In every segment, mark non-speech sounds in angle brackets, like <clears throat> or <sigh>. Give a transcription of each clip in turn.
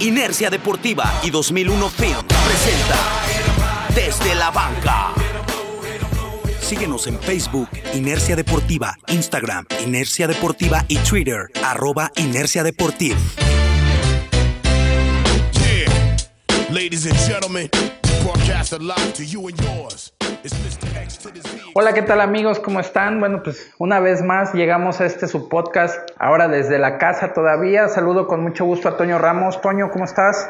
Inercia Deportiva y 2001 Film presenta Desde la Banca. Síguenos en Facebook, Inercia Deportiva, Instagram, Inercia Deportiva y Twitter, arroba Inercia Deportiva. Ladies and gentlemen, broadcast live to you and yours. Hola, ¿qué tal amigos? ¿Cómo están? Bueno, pues una vez más llegamos a este su podcast, ahora desde la casa todavía. Saludo con mucho gusto a Toño Ramos. Toño, ¿cómo estás?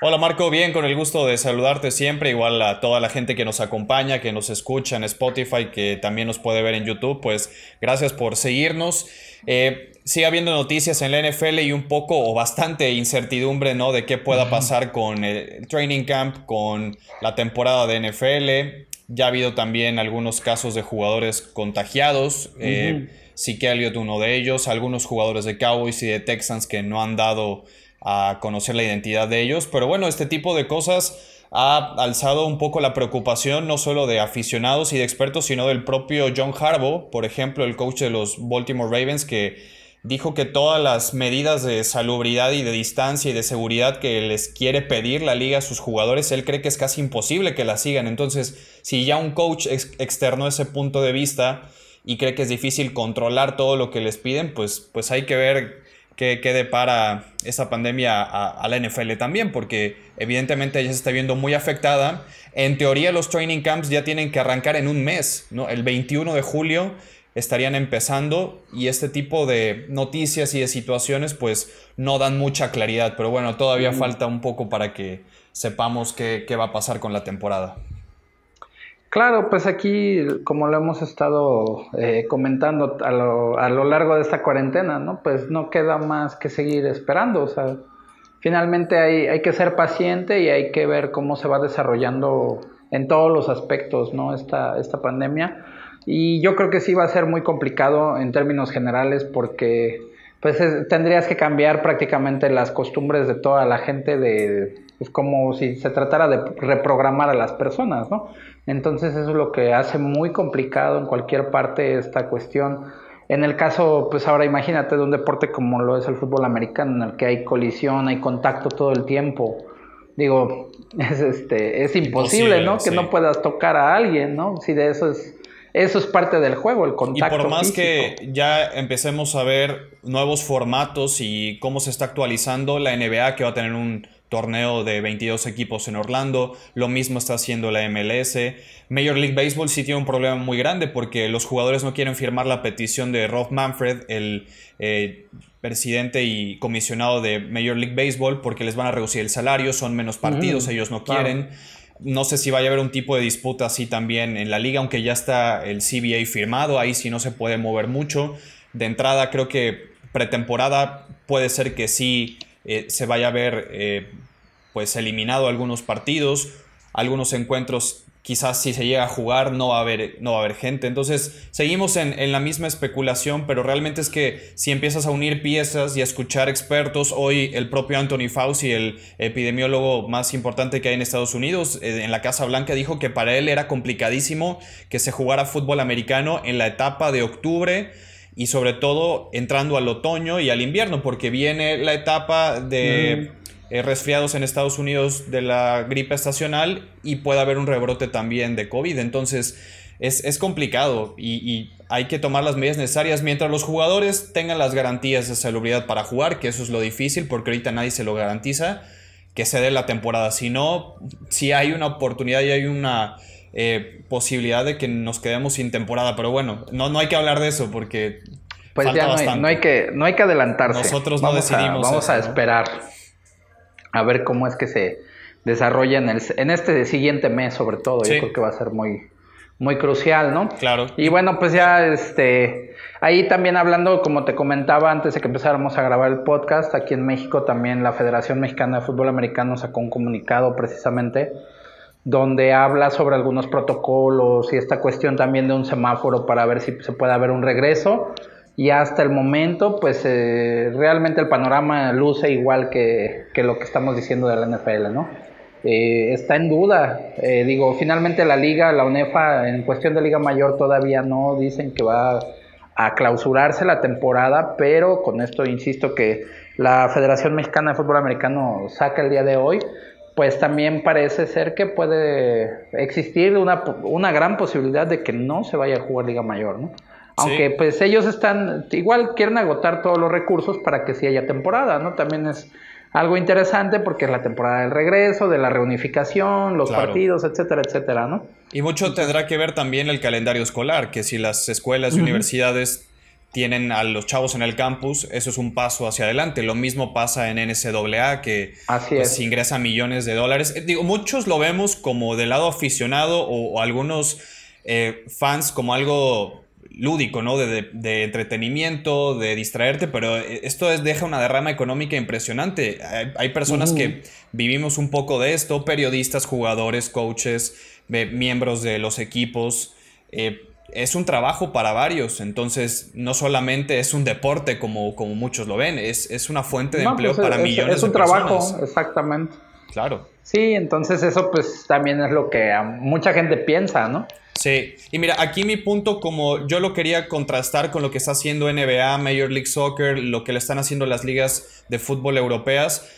Hola Marco, bien, con el gusto de saludarte siempre, igual a toda la gente que nos acompaña, que nos escucha en Spotify, que también nos puede ver en YouTube, pues gracias por seguirnos. Eh, sigue habiendo noticias en la NFL y un poco o bastante incertidumbre, ¿no? De qué pueda pasar con el training camp, con la temporada de NFL. Ya ha habido también algunos casos de jugadores contagiados. Eh, sí que ha uno de ellos. Algunos jugadores de Cowboys y de Texans que no han dado a conocer la identidad de ellos. Pero bueno, este tipo de cosas ha alzado un poco la preocupación no solo de aficionados y de expertos, sino del propio John Harbaugh, por ejemplo, el coach de los Baltimore Ravens, que dijo que todas las medidas de salubridad y de distancia y de seguridad que les quiere pedir la liga a sus jugadores, él cree que es casi imposible que las sigan. Entonces, si ya un coach externó ese punto de vista y cree que es difícil controlar todo lo que les piden, pues, pues hay que ver qué, qué depara esa pandemia a, la NFL también, porque evidentemente ya se está viendo muy afectada. En teoría los training camps ya tienen que arrancar en un mes, ¿no? El 21 de julio estarían empezando y este tipo de noticias y de situaciones pues no dan mucha claridad, pero bueno, todavía falta un poco para que sepamos qué, va a pasar con la temporada. Claro, pues aquí, como lo hemos estado eh, comentando a lo, a lo, largo de esta cuarentena, ¿no? Pues no queda más que seguir esperando, o sea, finalmente hay, hay que ser paciente y hay que ver cómo se va desarrollando en todos los aspectos, ¿no? Esta, esta pandemia y yo creo que sí va a ser muy complicado en términos generales porque pues tendrías que cambiar prácticamente las costumbres de toda la gente de pues como si se tratara de reprogramar a las personas, ¿no? Entonces eso es lo que hace muy complicado en cualquier parte esta cuestión. En el caso, pues ahora imagínate de un deporte como lo es el fútbol americano, en el que hay colisión, hay contacto todo el tiempo. Digo, <laughs> es, este, es imposible, ¿no? Que no puedas tocar a alguien, ¿no? Si de eso es eso es parte del juego, el contacto. Y por más que ya empecemos a ver nuevos formatos y cómo se está actualizando la NBA, que va a tener un torneo de 22 equipos en Orlando, lo mismo está haciendo la MLS. Major League Baseball sí tiene un problema muy grande porque los jugadores no quieren firmar la petición de Rob Manfred, el eh, presidente y comisionado de Major League Baseball, porque les van a reducir el salario, son menos partidos, mm, ellos no quieren. No sé si vaya a haber un tipo de disputa así también en la liga, aunque ya está el CBA firmado, ahí sí no se puede mover mucho. De entrada creo que pretemporada puede ser que sí eh, se vaya a ver eh, pues eliminado algunos partidos, algunos encuentros quizás si se llega a jugar no va a haber, no va a haber gente. Entonces seguimos en, la misma especulación, pero realmente es que si empiezas a unir piezas y a escuchar expertos, hoy el propio Anthony Fauci, el epidemiólogo más importante que hay en Estados Unidos, eh, en la Casa Blanca, dijo que para él era complicadísimo que se jugara fútbol americano en la etapa de octubre y sobre todo entrando al otoño y al invierno, porque viene la etapa de... Eh, resfriados en Estados Unidos de la gripe estacional y puede haber un rebrote también de COVID. Entonces es, complicado y, hay que tomar las medidas necesarias mientras los jugadores tengan las garantías de salubridad para jugar, que eso es lo difícil porque ahorita nadie se lo garantiza, que se dé la temporada. Si no, si hay una oportunidad y hay una... Eh, posibilidad de que nos quedemos sin temporada, pero bueno, no, no hay que hablar de eso porque pues ya no hay, que, no hay que adelantarse. Nosotros no decidimos. vamos a esperar a ver cómo es que se desarrolla en, el, en este siguiente mes, sobre todo. Yo creo que va a ser muy, muy crucial, ¿no? Claro. Y bueno, pues ya este ahí también hablando, como te comentaba antes de que empezáramos a grabar el podcast, aquí en México también la Federación Mexicana de Fútbol Americano sacó un comunicado precisamente donde habla sobre algunos protocolos y esta cuestión también de un semáforo para ver si se puede haber un regreso y hasta el momento, pues eh, realmente el panorama luce igual que, lo que estamos diciendo de la NFL, ¿no? Eh, está en duda. Eh, digo, finalmente la liga, la UNEFA, en cuestión de liga mayor todavía no dicen que va a clausurarse la temporada, pero con esto insisto que la Federación Mexicana de Fútbol Americano saca el día de hoy, pues también parece ser que puede existir una, una gran posibilidad de que no se vaya a jugar Liga Mayor, ¿no? Aunque pues ellos están, igual quieren agotar todos los recursos para que sí haya temporada, ¿no? También es algo interesante porque es la temporada del regreso, de la reunificación, los partidos, etcétera, etcétera, ¿no? Y mucho tendrá que ver también el calendario escolar, que si las escuelas y universidades tienen a los chavos en el campus, eso es un paso hacia adelante. Lo mismo pasa en NCAA, que pues, ingresa ingresa millones de dólares. Eh, digo, muchos lo vemos como del lado aficionado o, algunos eh, fans como algo lúdico, ¿no? De, entretenimiento, de distraerte, pero esto es, deja una derrama económica impresionante. Hay, personas que vivimos un poco de esto, periodistas, jugadores, coaches, miembros de los equipos. Eh, es un trabajo para varios, entonces no solamente es un deporte como, como muchos lo ven, es, es una fuente de empleo pues, para millones es un trabajo, exactamente. Claro. Sí, entonces eso pues también es lo que mucha gente piensa, ¿no? Sí, y mira, aquí mi punto, como yo lo quería contrastar con lo que está haciendo NBA, Major League Soccer, lo que le están haciendo las ligas de fútbol europeas,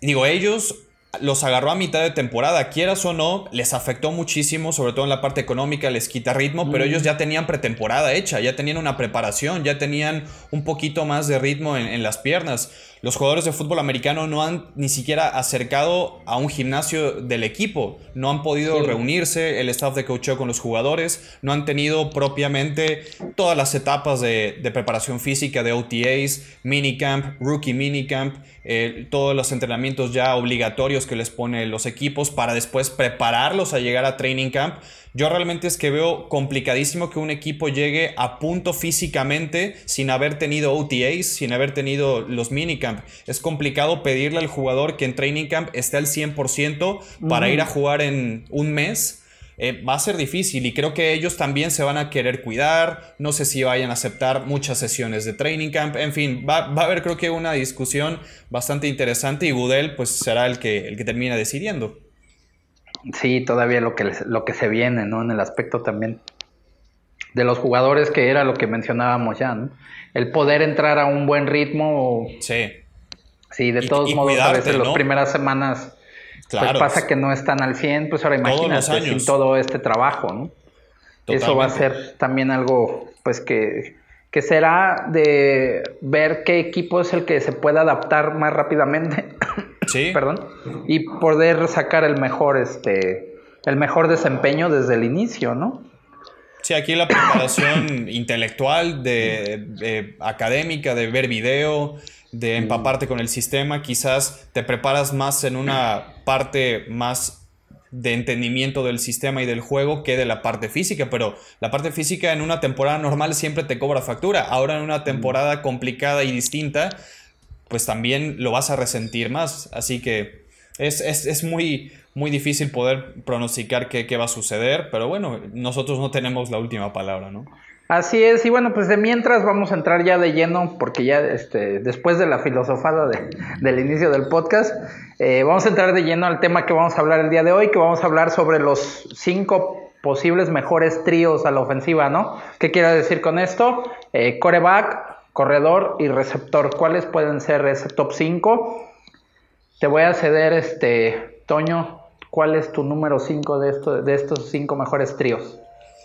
digo, ellos los agarró a mitad de temporada, quieras o no, les afectó muchísimo, sobre todo en la parte económica, les quita ritmo, pero ellos ya tenían pretemporada hecha, ya tenían una preparación, ya tenían un poquito más de ritmo en, las piernas. Los jugadores de fútbol americano no han ni siquiera acercado a un gimnasio del equipo, no han podido reunirse, el staff de coacheo con los jugadores, no han tenido propiamente todas las etapas de, de preparación física de OTAs, minicamp, rookie minicamp, eh, todos los entrenamientos ya obligatorios que les pone los equipos para después prepararlos a llegar a training camp. Yo realmente es que veo complicadísimo que un equipo llegue a punto físicamente sin haber tenido OTAs, sin haber tenido los Es complicado pedirle al jugador que en training camp esté al 100% para ir a jugar en un mes eh, va a ser difícil y creo que ellos también se van a querer cuidar, no sé si vayan a aceptar muchas sesiones de training camp, en fin, va, a haber creo que una discusión bastante interesante y Gudel pues será el que, el que termina decidiendo. Sí, todavía lo que, lo que se viene, ¿no? En el aspecto también de los jugadores que era lo que mencionábamos ya, ¿no? El poder entrar a un buen ritmo. Sí. Sí, de todos modos, a veces las primeras semanas pues pasa que no están al 100, pues ahora imagínate sin todo este trabajo, ¿no? Eso va a ser también algo, pues que, que será de ver qué equipo es el que se puede adaptar más rápidamente. <coughs> Sí. Perdón. Y poder sacar el mejor, este, el mejor desempeño desde el inicio, ¿no? Sí, aquí la preparación <coughs> intelectual, de, académica, de ver video, de empaparte con el sistema, quizás te preparas más en una parte más de entendimiento del sistema y del juego que de la parte física, pero la parte física en una temporada normal siempre te cobra factura, ahora en una temporada complicada y distinta, pues también lo vas a resentir más, así que es, muy, muy difícil poder pronosticar qué, qué va a suceder, pero bueno, nosotros no tenemos la última palabra, ¿no? Así es, y bueno, pues de mientras vamos a entrar ya de lleno, porque ya este, después de la filosofada del inicio del podcast, eh, vamos a entrar de lleno al tema que vamos a hablar el día de hoy, que vamos a hablar sobre los cinco posibles mejores tríos a la ofensiva, ¿no? ¿Qué quiere decir con esto? Eh, coreback, corredor y receptor. ¿Cuáles pueden ser ese top 5? Te voy a ceder, este, Toño, ¿cuál es tu número 5 de, de estos cinco mejores tríos?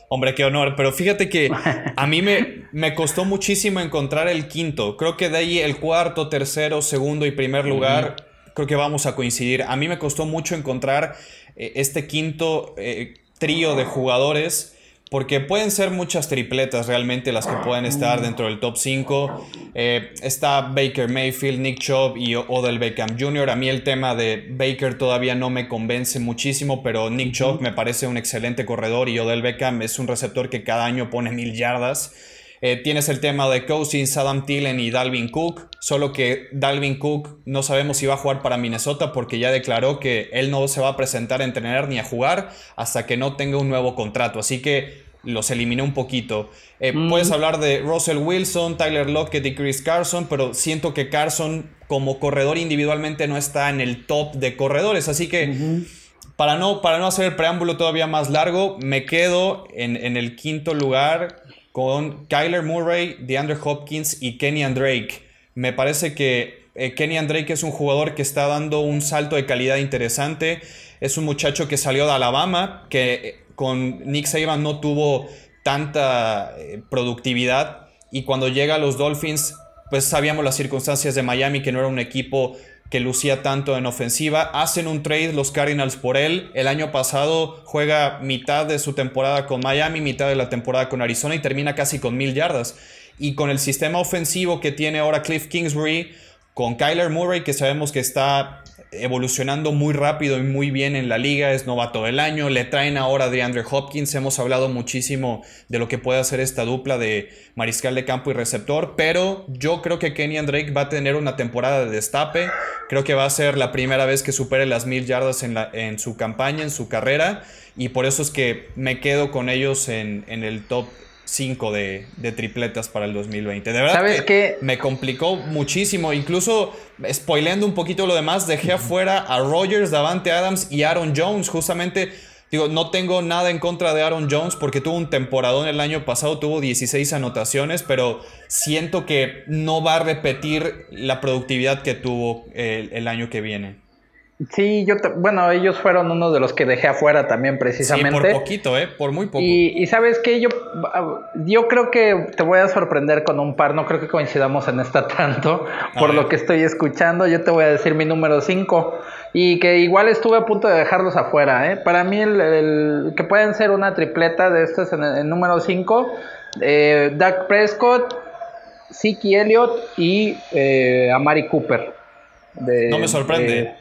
Hombre, qué honor. Pero fíjate que <laughs> a mí me, me costó muchísimo encontrar el quinto. Creo que de ahí el cuarto, tercero, segundo y primer lugar, creo que vamos a coincidir. A mí me costó mucho encontrar eh, este quinto eh, trío de jugadores porque pueden ser muchas tripletas realmente las que pueden estar dentro del top 5. Eh, está Baker Mayfield, Nick Chubb y Odell Beckham Jr. A mí el tema de Baker todavía no me convence muchísimo, pero Nick Chubb me parece un excelente corredor y Odell Beckham es un receptor que cada año pone mil yardas. Eh, tienes el tema de Cousins, Adam Thielen y Dalvin Cook, solo que Dalvin Cook no sabemos si va a jugar para Minnesota porque ya declaró que él no se va a presentar a entrenar ni a jugar hasta que no tenga un nuevo contrato, así que los eliminé un poquito. Eh, mm. Puedes hablar de Russell Wilson, Tyler Lockett y Chris Carson, pero siento que Carson como corredor individualmente no está en el top de corredores, así que... Para no, para no hacer el preámbulo todavía más largo, me quedo en, en el quinto lugar con Kyler Murray, DeAndre Hopkins y Kenny Drake. Me parece que eh, Kenny Drake es un jugador que está dando un salto de calidad interesante. Es un muchacho que salió de Alabama, que eh, con Nick Saban no tuvo tanta eh, productividad y cuando llega a los Dolphins, pues sabíamos las circunstancias de Miami, que no era un equipo que lucía tanto en ofensiva. Hacen un trade los Cardinals por él. El año pasado juega mitad de su temporada con Miami, mitad de la temporada con Arizona y termina casi con mil yardas. Y con el sistema ofensivo que tiene ahora Cliff Kingsbury, con Kyler Murray, que sabemos que está evolucionando muy rápido y muy bien en la liga, es novato del año, le traen ahora de Andrew Hopkins, hemos hablado muchísimo de lo que puede hacer esta dupla de mariscal de campo y receptor, pero yo creo que Kenny Drake va a tener una temporada de destape, creo que va a ser la primera vez que supere las mil yardas en, la, en su campaña, en su carrera, y por eso es que me quedo con ellos en, en el top 5 de, tripletas para el 2020. De verdad ¿Sabes que me complicó muchísimo. Incluso, spoileando un poquito lo demás, dejé afuera a Rogers, Davante Adams y Aaron Jones. Justamente, digo, no tengo nada en contra de Aaron Jones porque tuvo un temporadón el año pasado, tuvo 16 anotaciones, pero siento que no va a repetir la productividad que tuvo el año que viene. Sí, yo, bueno, ellos fueron uno de los que dejé afuera también precisamente. Sí, por poquito, ¿eh? Por muy poco. Y, sabes qué, yo, yo creo que te voy a sorprender con un par, no creo que coincidamos en esta <laughs> tanto, por lo que estoy escuchando, yo te voy a decir mi número 5 y que igual estuve a punto de dejarlos afuera, ¿eh? Para mí el, que pueden ser una tripleta de estos en el, número 5, eh, Doug Prescott, Siki Elliott y eh, Amari Cooper. no me sorprende.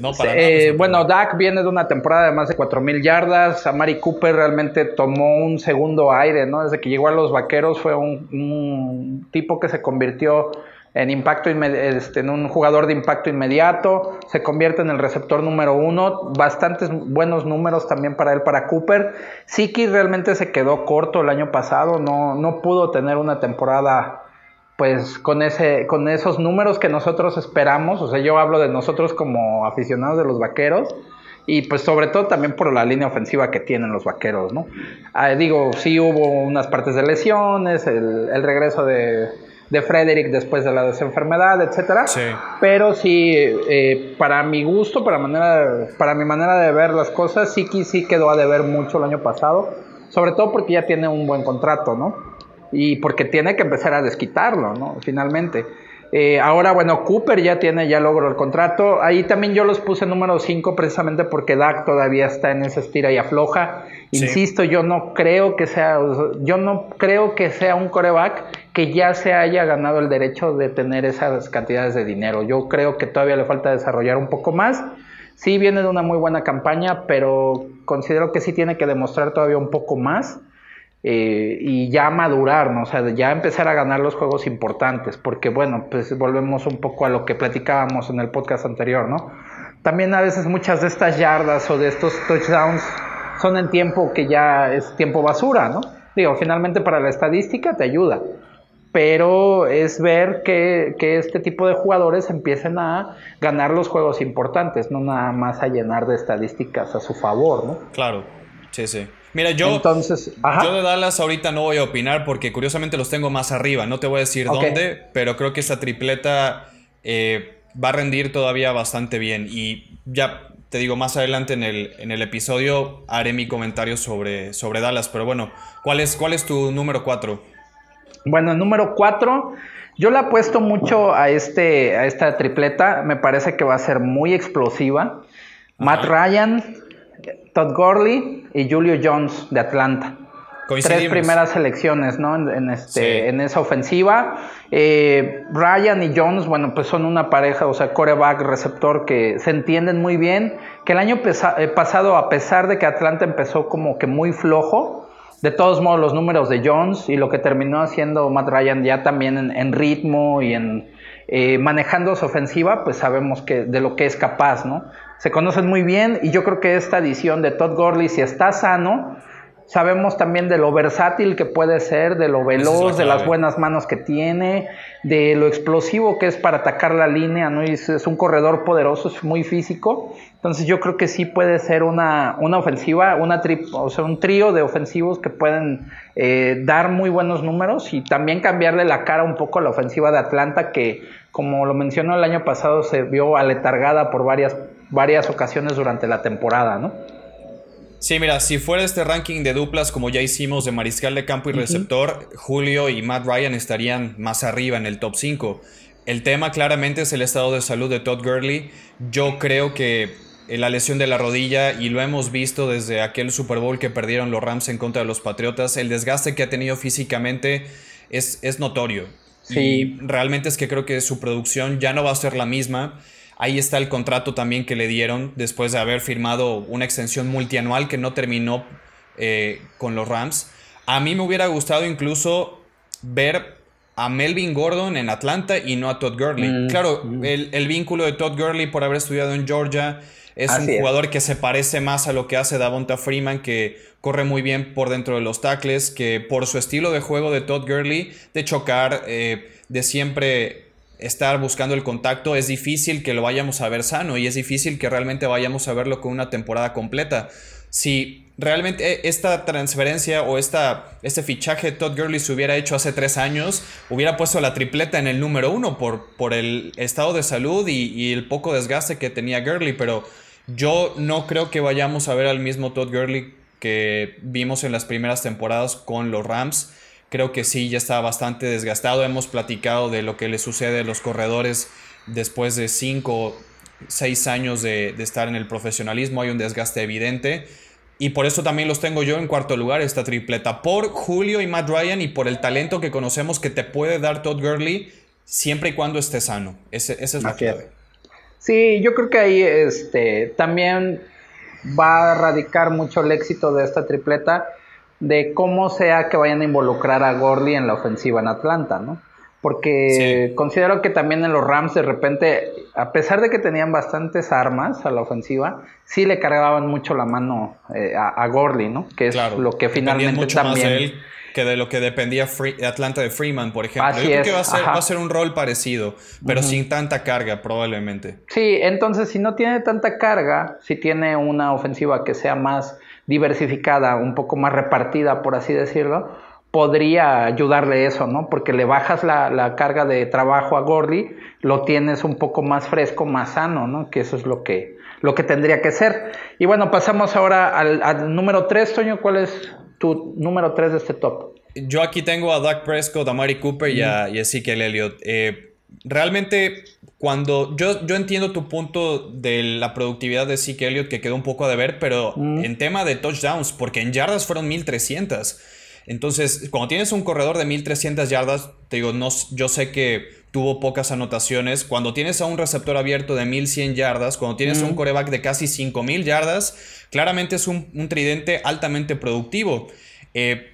No, para eh, bueno, Dak viene de una temporada de más de 4.000 yardas. Amari Cooper realmente tomó un segundo aire, ¿no? Desde que llegó a los vaqueros fue un, tipo que se convirtió en impacto este, en un jugador de impacto inmediato, se convierte en el receptor número uno, bastantes buenos números también para él, para Cooper. Siki realmente se quedó corto el año pasado, no, no pudo tener una temporada pues con ese con esos números que nosotros esperamos, o sea, yo hablo de nosotros como aficionados de los vaqueros y pues sobre todo también por la línea ofensiva que tienen los vaqueros, ¿no? Ah, digo, sí hubo unas partes de lesiones, el, regreso de, de, Frederick después de la desenfermedad, etcétera. Sí. Pero sí, eh, para mi gusto, para, manera, para mi manera de ver las cosas, sí, sí quedó a deber mucho el año pasado, sobre todo porque ya tiene un buen contrato, ¿no? Y porque tiene que empezar a desquitarlo, ¿no? Finalmente. Eh, ahora, bueno, Cooper ya tiene, ya logró el contrato. Ahí también yo los puse número 5 precisamente porque Dak todavía está en esa estira y afloja. Insisto, yo no creo que sea, yo no creo que sea un coreback que ya se haya ganado el derecho de tener esas cantidades de dinero. Yo creo que todavía le falta desarrollar un poco más. Sí viene de una muy buena campaña, pero considero que sí tiene que demostrar todavía un poco más. Eh, y ya madurar, ¿no? O sea, ya empezar a ganar los juegos importantes, porque bueno, pues volvemos un poco a lo que platicábamos en el podcast anterior, ¿no? También a veces muchas de estas yardas o de estos touchdowns son en tiempo que ya es tiempo basura, ¿no? Digo, finalmente para la estadística te ayuda, pero es ver que, que, este tipo de jugadores empiecen a ganar los juegos importantes, no nada más a llenar de estadísticas a su favor, ¿no? Claro, sí, sí. Mira, yo, yo de Dallas ahorita no voy a opinar porque curiosamente los tengo más arriba. No te voy a decir dónde, pero creo que esa tripleta eh, va a rendir todavía bastante bien. Y ya te digo, más adelante en el, en el episodio haré mi comentario sobre, sobre Dallas. Pero bueno, ¿cuál es, cuál es tu número 4? Bueno, el número 4, yo le apuesto mucho a, este, a esta tripleta. Me parece que va a ser muy explosiva. Matt Ryan, Todd Gurley y Julio Jones de Atlanta. Tres primeras selecciones, ¿no? En, este, en esa ofensiva. Eh, Ryan y Jones, bueno, pues son una pareja, o sea, coreback, receptor que se entienden muy bien. Que el año eh, pasado, a pesar de que Atlanta empezó como que muy flojo, de todos modos los números de Jones y lo que terminó haciendo Matt Ryan ya también en, ritmo y en eh, manejando su ofensiva, pues sabemos que de lo que es capaz, ¿no? Se conocen muy bien y yo creo que esta edición de Todd Gurley, si está sano, Sabemos también de lo versátil que puede ser, de lo veloz, de las buenas manos que tiene, de lo explosivo que es para atacar la línea, ¿no? es, un corredor poderoso, es muy físico. Entonces yo creo que sí puede ser una, una ofensiva, una o sea, un trío de ofensivos que pueden eh, dar muy buenos números y también cambiarle la cara un poco a la ofensiva de Atlanta que, como lo mencionó el año pasado, se vio aletargada por varias, varias ocasiones durante la temporada, ¿no? Sí, mira, si fuera este ranking de duplas como ya hicimos de mariscal de campo y receptor, Julio y Matt Ryan estarían más arriba en el top 5. El tema claramente es el estado de salud de Todd Gurley. Yo creo que la lesión de la rodilla y lo hemos visto desde aquel Super Bowl que perdieron los Rams en contra de los Patriotas, el desgaste que ha tenido físicamente es, es notorio. Sí. Y realmente es que creo que su producción ya no va a ser la misma. Ahí está el contrato también que le dieron después de haber firmado una extensión multianual que no terminó eh, con los Rams. A mí me hubiera gustado incluso ver a Melvin Gordon en Atlanta y no a Todd Gurley. Mm, claro, mm. el, vínculo de Todd Gurley por haber estudiado en Georgia es un jugador que se parece más a lo que hace Davonta Freeman, que corre muy bien por dentro de los tackles, que por su estilo de juego de Todd Gurley, de chocar, eh, de siempre estar buscando el contacto, es difícil que lo vayamos a ver sano y es difícil que realmente vayamos a verlo con una temporada completa. Si realmente esta transferencia o esta, este fichaje Todd Gurley se hubiera hecho hace tres años, hubiera puesto la tripleta en el número uno por, por el estado de salud y, y el poco desgaste que tenía Gurley, pero yo no creo que vayamos a ver al mismo Todd Gurley que vimos en las primeras temporadas con los Rams creo que sí, ya está bastante desgastado. Hemos platicado de lo que le sucede a los corredores después de 5, 6 años de, estar en el profesionalismo. Hay un desgaste evidente. Y por eso también los tengo yo en cuarto lugar, esta tripleta. Por Julio y Matt Ryan y por el talento que conocemos que te puede dar Todd Gurley siempre y cuando esté sano. Ese, esa es la clave. Sí, yo creo que ahí este, también va a radicar mucho el éxito de esta tripleta de cómo sea que vayan a involucrar a Gordy en la ofensiva en Atlanta, ¿no? Porque considero que también en los Rams de repente, a pesar de que tenían bastantes armas a la ofensiva, sí le cargaban mucho la mano eh, a, a ¿no? Que es lo que finalmente mucho también... Más de él que de lo que dependía Atlanta de Freeman, por ejemplo. Yo creo que va a, ser, un rol parecido, pero sin tanta carga probablemente. Sí, entonces si no tiene tanta carga, si tiene una ofensiva que sea más diversificada, un poco más repartida, por así decirlo, podría ayudarle eso, ¿no? Porque le bajas la, carga de trabajo a Gordy, lo tienes un poco más fresco, más sano, ¿no? Que eso es lo que, lo que tendría que ser. Y bueno, pasamos ahora al, número 3, Toño, ¿cuál es tu número 3 de este top? Yo aquí tengo a Doug Prescott, a Mari Cooper y, a, y Ezekiel Elliott. Eh, realmente cuando yo, yo entiendo tu punto de la productividad de Zeke Elliott que quedó un poco a deber, pero mm. en tema de touchdowns, porque en yardas fueron 1300. Entonces, cuando tienes un corredor de 1300 yardas, te digo, no, yo sé que tuvo pocas anotaciones. Cuando tienes a un receptor abierto de 1100 yardas, cuando tienes a un coreback de casi 5000 yardas, claramente es un, un tridente altamente productivo. Eh,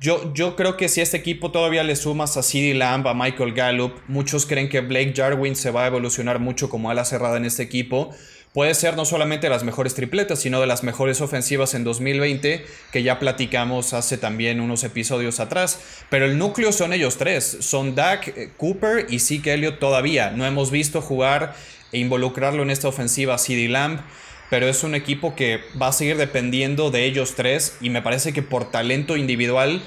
yo, yo creo que si este equipo todavía le sumas a CeeDee Lamb, a Michael Gallup, muchos creen que Blake Jarwin se va a evolucionar mucho como ala cerrada en este equipo. Puede ser no solamente las mejores tripletas, sino de las mejores ofensivas en 2020, que ya platicamos hace también unos episodios atrás. Pero el núcleo son ellos tres, son Dak, eh, Cooper y Zeke Elliott todavía. No hemos visto jugar e involucrarlo en esta ofensiva a CeeDee Lamb pero es un equipo que va a seguir dependiendo de ellos tres y me parece que por talento individual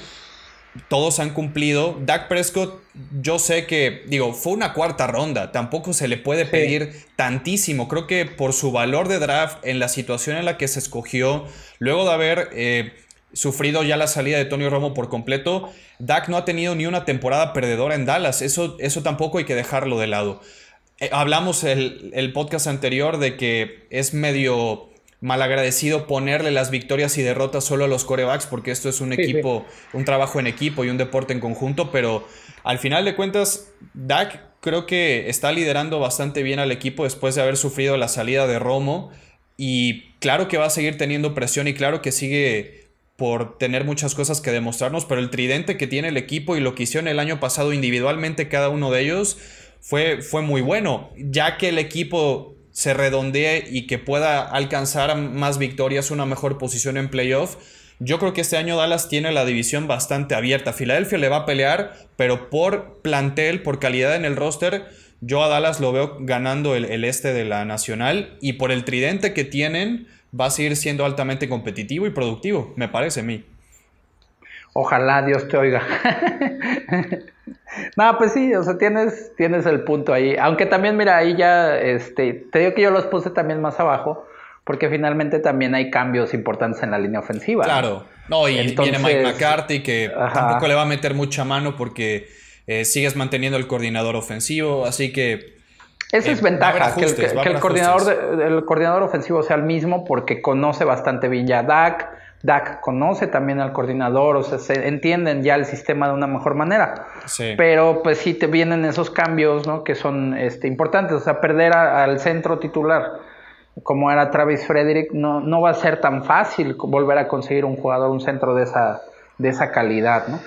todos han cumplido. Dak Prescott, yo sé que, digo, fue una cuarta ronda, tampoco se le puede pedir tantísimo. Creo que por su valor de draft, en la situación en la que se escogió, luego de haber eh, sufrido ya la salida de Tony Romo por completo, Dak no ha tenido ni una temporada perdedora en Dallas. Eso, eso tampoco hay que dejarlo de lado. Eh, hablamos el, el podcast anterior de que es medio malagradecido ponerle las victorias y derrotas solo a los corebacks, porque esto es un equipo, un trabajo en equipo y un deporte en conjunto, pero al final de cuentas, Dak creo que está liderando bastante bien al equipo después de haber sufrido la salida de Romo. Y claro que va a seguir teniendo presión y claro que sigue por tener muchas cosas que demostrarnos, pero el tridente que tiene el equipo y lo que hicieron el año pasado individualmente cada uno de ellos fue, fue muy bueno, ya que el equipo se redondee y que pueda alcanzar más victorias, una mejor posición en playoff, Yo creo que este año Dallas tiene la división bastante abierta. Filadelfia le va a pelear, pero por plantel, por calidad en el roster, yo a Dallas lo veo ganando el, el este de la nacional y por el tridente que tienen va a seguir siendo altamente competitivo y productivo, me parece a mí. Ojalá Dios te oiga. <laughs> no, pues sí, o sea, tienes, tienes el punto ahí. Aunque también, mira, ahí ya, este, te digo que yo los puse también más abajo, porque finalmente también hay cambios importantes en la línea ofensiva. Claro, no, y viene Mike McCarthy que tampoco le va a meter mucha mano porque eh, sigues manteniendo el coordinador ofensivo, así que... Esa es eh, ventaja, que, el, coordinador, el coordinador ofensivo sea el mismo porque conoce bastante bien ya a Dak, Dak conoce también al coordinador, o sea, se entienden ya el sistema de una mejor manera. Pero pues sí te vienen esos cambios, ¿no? Que son este, importantes, o sea, perder al centro titular como era Travis Frederick, no, no va a ser tan fácil volver a conseguir un jugador, un centro de esa, de esa calidad, ¿no?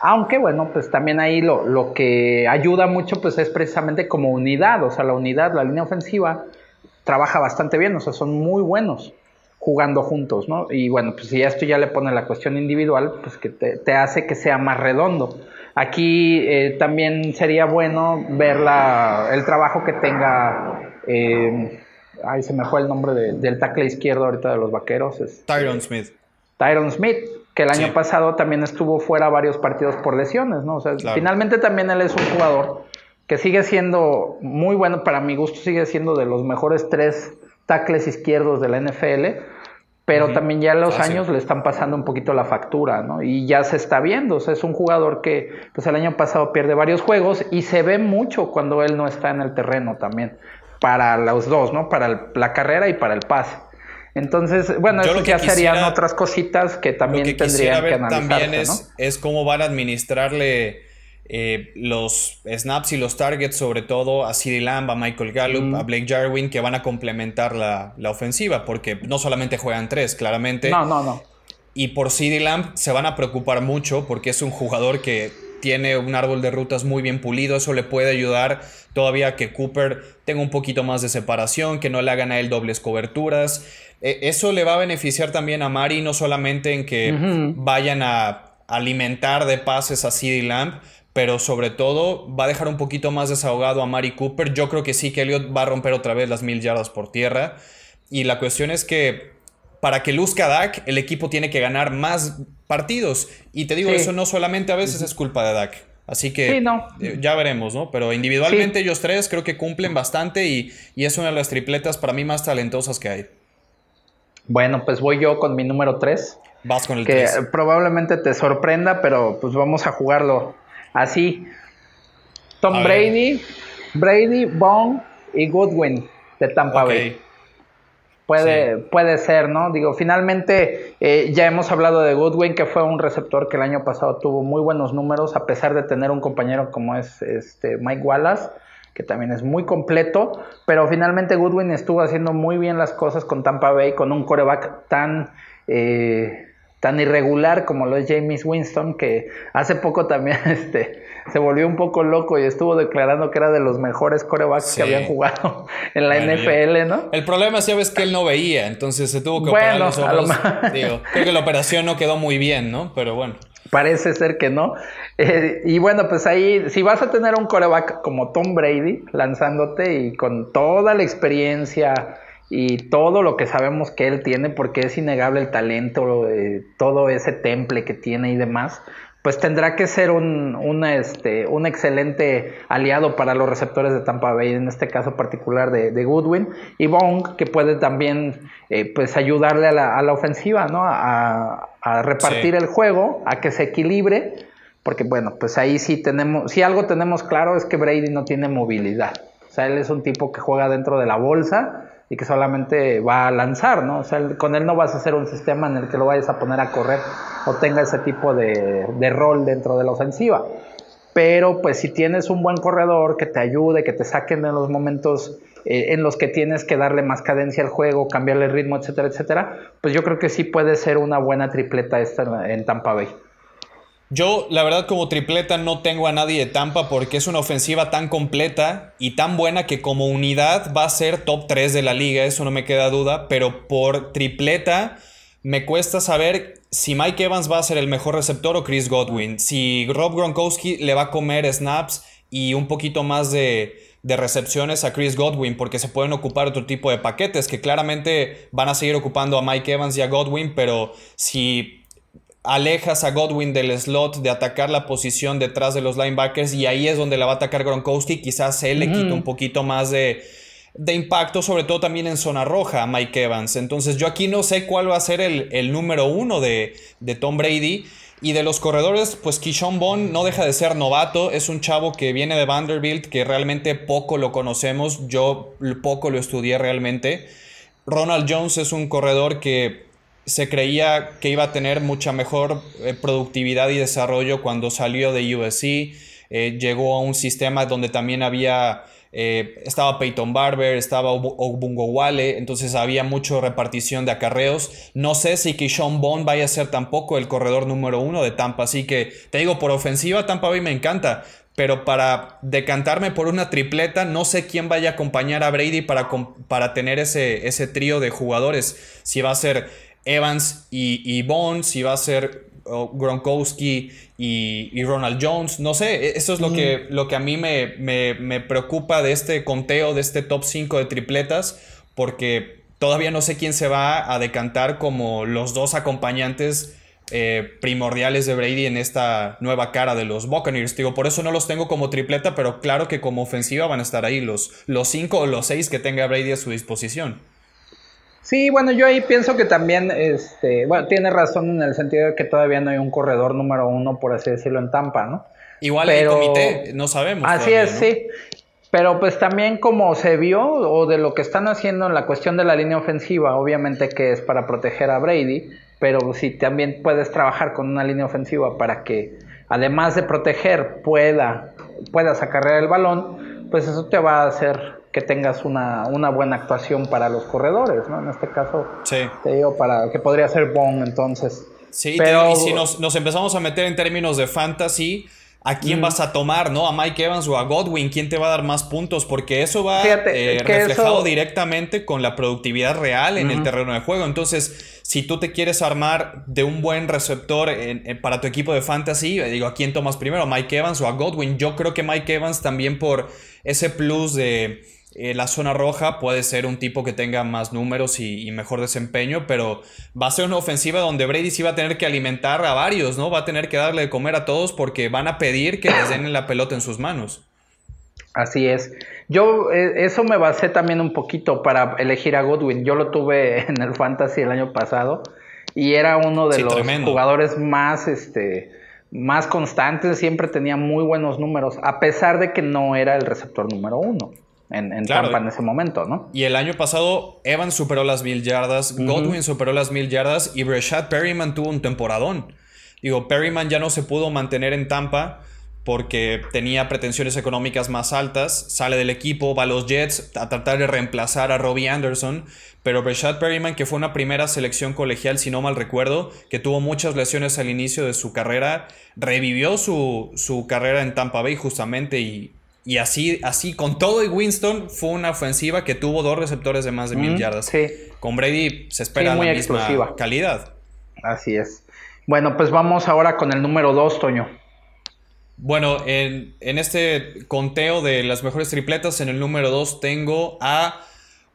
Aunque bueno, pues también ahí lo, lo que ayuda mucho pues es precisamente como unidad, o sea, la unidad, la línea ofensiva trabaja bastante bien, o sea, son muy buenos jugando juntos, ¿no? Y bueno, pues si esto ya le pone la cuestión individual, pues que te, hace que sea más redondo. Aquí eh, también sería bueno ver la, el trabajo que tenga, eh, ay, se me fue el nombre del tackle izquierdo ahorita de los vaqueros. Es, Tyron Smith. Tyron Smith, que el año pasado también estuvo fuera varios partidos por lesiones, ¿no? O sea, finalmente también él es un jugador que sigue siendo muy bueno, para mi gusto sigue siendo de los mejores tres tackles izquierdos de la NFL pero también ya los años le están pasando un poquito la factura, ¿no? Y ya se está viendo, o sea, es un jugador que pues el año pasado pierde varios juegos y se ve mucho cuando él no está en el terreno también, para los dos, ¿no? Para la carrera y para el pase. Entonces, bueno, eso ya serían otras cositas que también tendrían que analizarse, también es, es cómo van a administrarle eh, los snaps y los targets, sobre todo a CeeDee Lamb, a Michael Gallup, a Blake Jarwin, que van a complementar la, ofensiva, porque no solamente juegan tres, claramente. No, no, no. Y por CeeDee Lamb se van a preocupar mucho porque es un jugador que tiene un árbol de rutas muy bien pulido, eso le puede ayudar todavía que Cooper tenga un poquito más de separación, que no le hagan a él dobles coberturas. E, eso le va a beneficiar también a Mari, no solamente en que vayan a alimentar de pases a CeeDee Lamb, pero sobre todo va a dejar un poquito más desahogado a Mari Cooper. Yo creo que sí que Elliot va a romper otra vez las mil yardas por tierra. Y la cuestión es que para que luzca Dak, el equipo tiene que ganar más partidos. Y te digo, eso no solamente a veces es culpa de Dak. Así que eh, ya veremos, ¿no? Pero individualmente ellos tres creo que cumplen bastante y, es una de las tripletas para mí más talentosas que hay. Bueno, pues voy yo con mi número 3. Vas con el Que probablemente te sorprenda, pero pues vamos a jugarlo Así, Tom Brady, Brady, Bond y Goodwin de Tampa Bay. Puede, puede ser, ¿no? Digo, finalmente eh, ya hemos hablado de Goodwin, que fue un receptor que el año pasado tuvo muy buenos números, a pesar de tener un compañero como es este Mike Wallace, que también es muy completo, pero finalmente Goodwin estuvo haciendo muy bien las cosas con Tampa Bay, con un coreback tan... Eh, tan irregular como lo es James Winston, que hace poco también <laughs> este, se volvió un poco loco y estuvo declarando que era de los mejores corebacks que habían jugado <laughs> en la NFL, ¿no? El problema es, ves que él no veía, entonces se tuvo que operar los ojos. <laughs> Digo, creo que la operación no quedó muy bien, ¿no? Pero bueno. Parece ser que no. Eh, y bueno, pues ahí, si vas a tener un coreback como Tom Brady lanzándote y con toda la experiencia y todo lo que sabemos que él tiene, porque es innegable el talento, eh, todo ese temple que tiene y demás, pues tendrá que ser un, este, un excelente aliado para los receptores de Tampa Bay, en este caso particular de, Goodwin, y Bong, que puede también eh, pues ayudarle a la, a la ofensiva, ¿no? A, repartir el juego, a que se equilibre, porque bueno, pues ahí sí tenemos, si algo tenemos claro es que Brady no tiene movilidad, o sea, él es un tipo que juega dentro de la bolsa, y que solamente va a lanzar, ¿no? O sea, con él no vas a hacer un sistema en el que lo vayas a poner a correr o tenga ese tipo de, rol dentro de la ofensiva. Pero pues si tienes un buen corredor que te ayude, que te saquen en los momentos eh, en los que tienes que darle más cadencia al juego, cambiarle el ritmo, etcétera, etcétera, pues yo creo que sí puede ser una buena tripleta esta en Tampa Bay. Yo, la verdad, como tripleta no tengo a nadie de Tampa porque es una ofensiva tan completa y tan buena que como unidad va a ser top 3 de la liga, eso no me queda duda, pero por tripleta me cuesta saber si Mike Evans va a ser el mejor receptor o Chris Godwin. Si Rob Gronkowski le va a comer snaps y un poquito más de, recepciones a Chris Godwin, porque se pueden ocupar otro tipo de paquetes que claramente van a seguir ocupando a Mike Evans y a Godwin, pero si alejas a Godwin del slot de atacar la posición detrás de los linebackers y ahí es donde la va a atacar Gronkowski, quizás él le quita un poquito más de de impacto, sobre todo también en zona roja, Mike Evans. Entonces yo aquí no sé cuál va a ser el, número uno de, Tom Brady. Y de los corredores, pues Kishon Bond no deja de ser novato. Es un chavo que viene de Vanderbilt, que realmente poco lo conocemos. Yo poco lo estudié realmente. Ronald Jones es un corredor que se creía que iba a tener mucha mejor eh, productividad y desarrollo cuando salió de USC. Eh, llegó a un sistema donde también había eh, estaba Peyton Barber, estaba Obungo Wale, entonces había mucha repartición de acarreos. No sé si Kishon Bond vaya a ser tampoco el corredor número uno de Tampa, así que te digo, por ofensiva Tampa Bay me encanta, pero para decantarme por una tripleta, no sé quién vaya a acompañar a Brady para, para tener ese, ese trío de jugadores. Si va a ser Evans y, y Bond, si va a ser Gronkowski y, Ronald Jones. No sé, e, eso es lo, que, lo que a mí me, preocupa de este conteo, de este top 5 de tripletas, porque todavía no sé quién se va a decantar como los dos acompañantes eh, primordiales de Brady en esta nueva cara de los Buccaneers. Digo, por eso no los tengo como tripleta, pero claro que como ofensiva van a estar ahí los, los cinco o los seis que tenga Brady a su disposición. Sí, bueno, yo ahí pienso que también, este, bueno, tiene razón en el sentido de que todavía no hay un corredor número uno, por así decirlo, en Tampa, ¿no? Igual el comité, no sabemos. Así es, sí. Pero pues también como se vio, o de lo que están haciendo en la cuestión de la línea ofensiva, obviamente que es para proteger a Brady, pero si también puedes trabajar con una línea ofensiva para que, además de proteger, pueda, pueda sacar el balón, pues eso te va a hacer que tengas una, una, buena actuación para los corredores, ¿no? En este caso, te digo, para que podría ser Bond entonces. Sí, Pero, y si nos, nos, empezamos a meter en términos de fantasy, ¿a quién vas a tomar, no? ¿A Mike Evans o a Godwin? ¿Quién te va a dar más puntos? Porque eso va eh, reflejado directamente con la productividad real en el terreno de juego. Entonces, si tú te quieres armar de un buen receptor para tu equipo de fantasy, digo, ¿a quién tomas primero? ¿A Mike Evans o a Godwin? Yo creo que Mike Evans también por ese plus de eh, la zona roja puede ser un tipo que tenga más números y, mejor desempeño, pero va a ser una ofensiva donde Brady sí va a tener que alimentar a varios, ¿no? Va a tener que darle de comer a todos porque van a pedir que les den la pelota en sus manos. Así es. Yo eh, eso me basé también un poquito para elegir a Goodwin. Yo lo tuve <laughs> en el Fantasy el año pasado y era uno de los jugadores más, este, más constantes. Siempre tenía muy buenos números, a pesar de que no era el receptor número uno en, en Tampa en ese momento, ¿no? Y el año pasado Evans superó las mil yardas, Godwin superó las mil yardas y Breshad Perryman tuvo un temporadón. Digo, Perryman ya no se pudo mantener en Tampa porque tenía pretensiones económicas más altas, sale del equipo, va a los Jets a tratar de reemplazar a Robbie Anderson, pero Breshad Perryman, que fue una primera selección colegial, si no mal recuerdo, que tuvo muchas lesiones al inicio de su carrera, revivió su, su carrera en Tampa Bay justamente y y así, así, con todo y Winston, fue una ofensiva que tuvo dos receptores de más de mil yardas. Sí. Con Brady se espera la misma calidad. Así es. Bueno, pues vamos ahora con el número dos, Toño. Bueno, en, este conteo de las mejores tripletas, en el número dos tengo a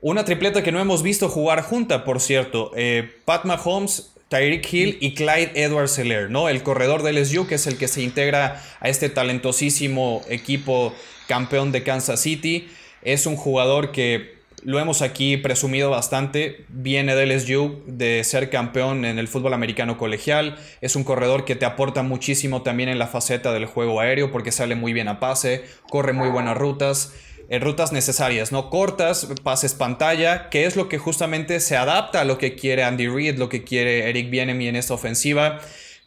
una tripleta que no hemos visto jugar junta, por cierto. Eh, Pat Mahomes Tyreek Hill y Clyde Edwards Seller, ¿no? El corredor del LSU, que es el que se integra a este talentosísimo equipo campeón de Kansas City. Es un jugador que lo hemos aquí presumido bastante. Viene del LSU de ser campeón en el fútbol americano colegial. Es un corredor que te aporta muchísimo también en la faceta del juego aéreo porque sale muy bien a pase, corre muy buenas rutas en rutas necesarias, ¿no? Cortas, pases pantalla, que es lo que justamente se adapta a lo que quiere Andy Reid, lo que quiere Eric Bienemy en esta ofensiva.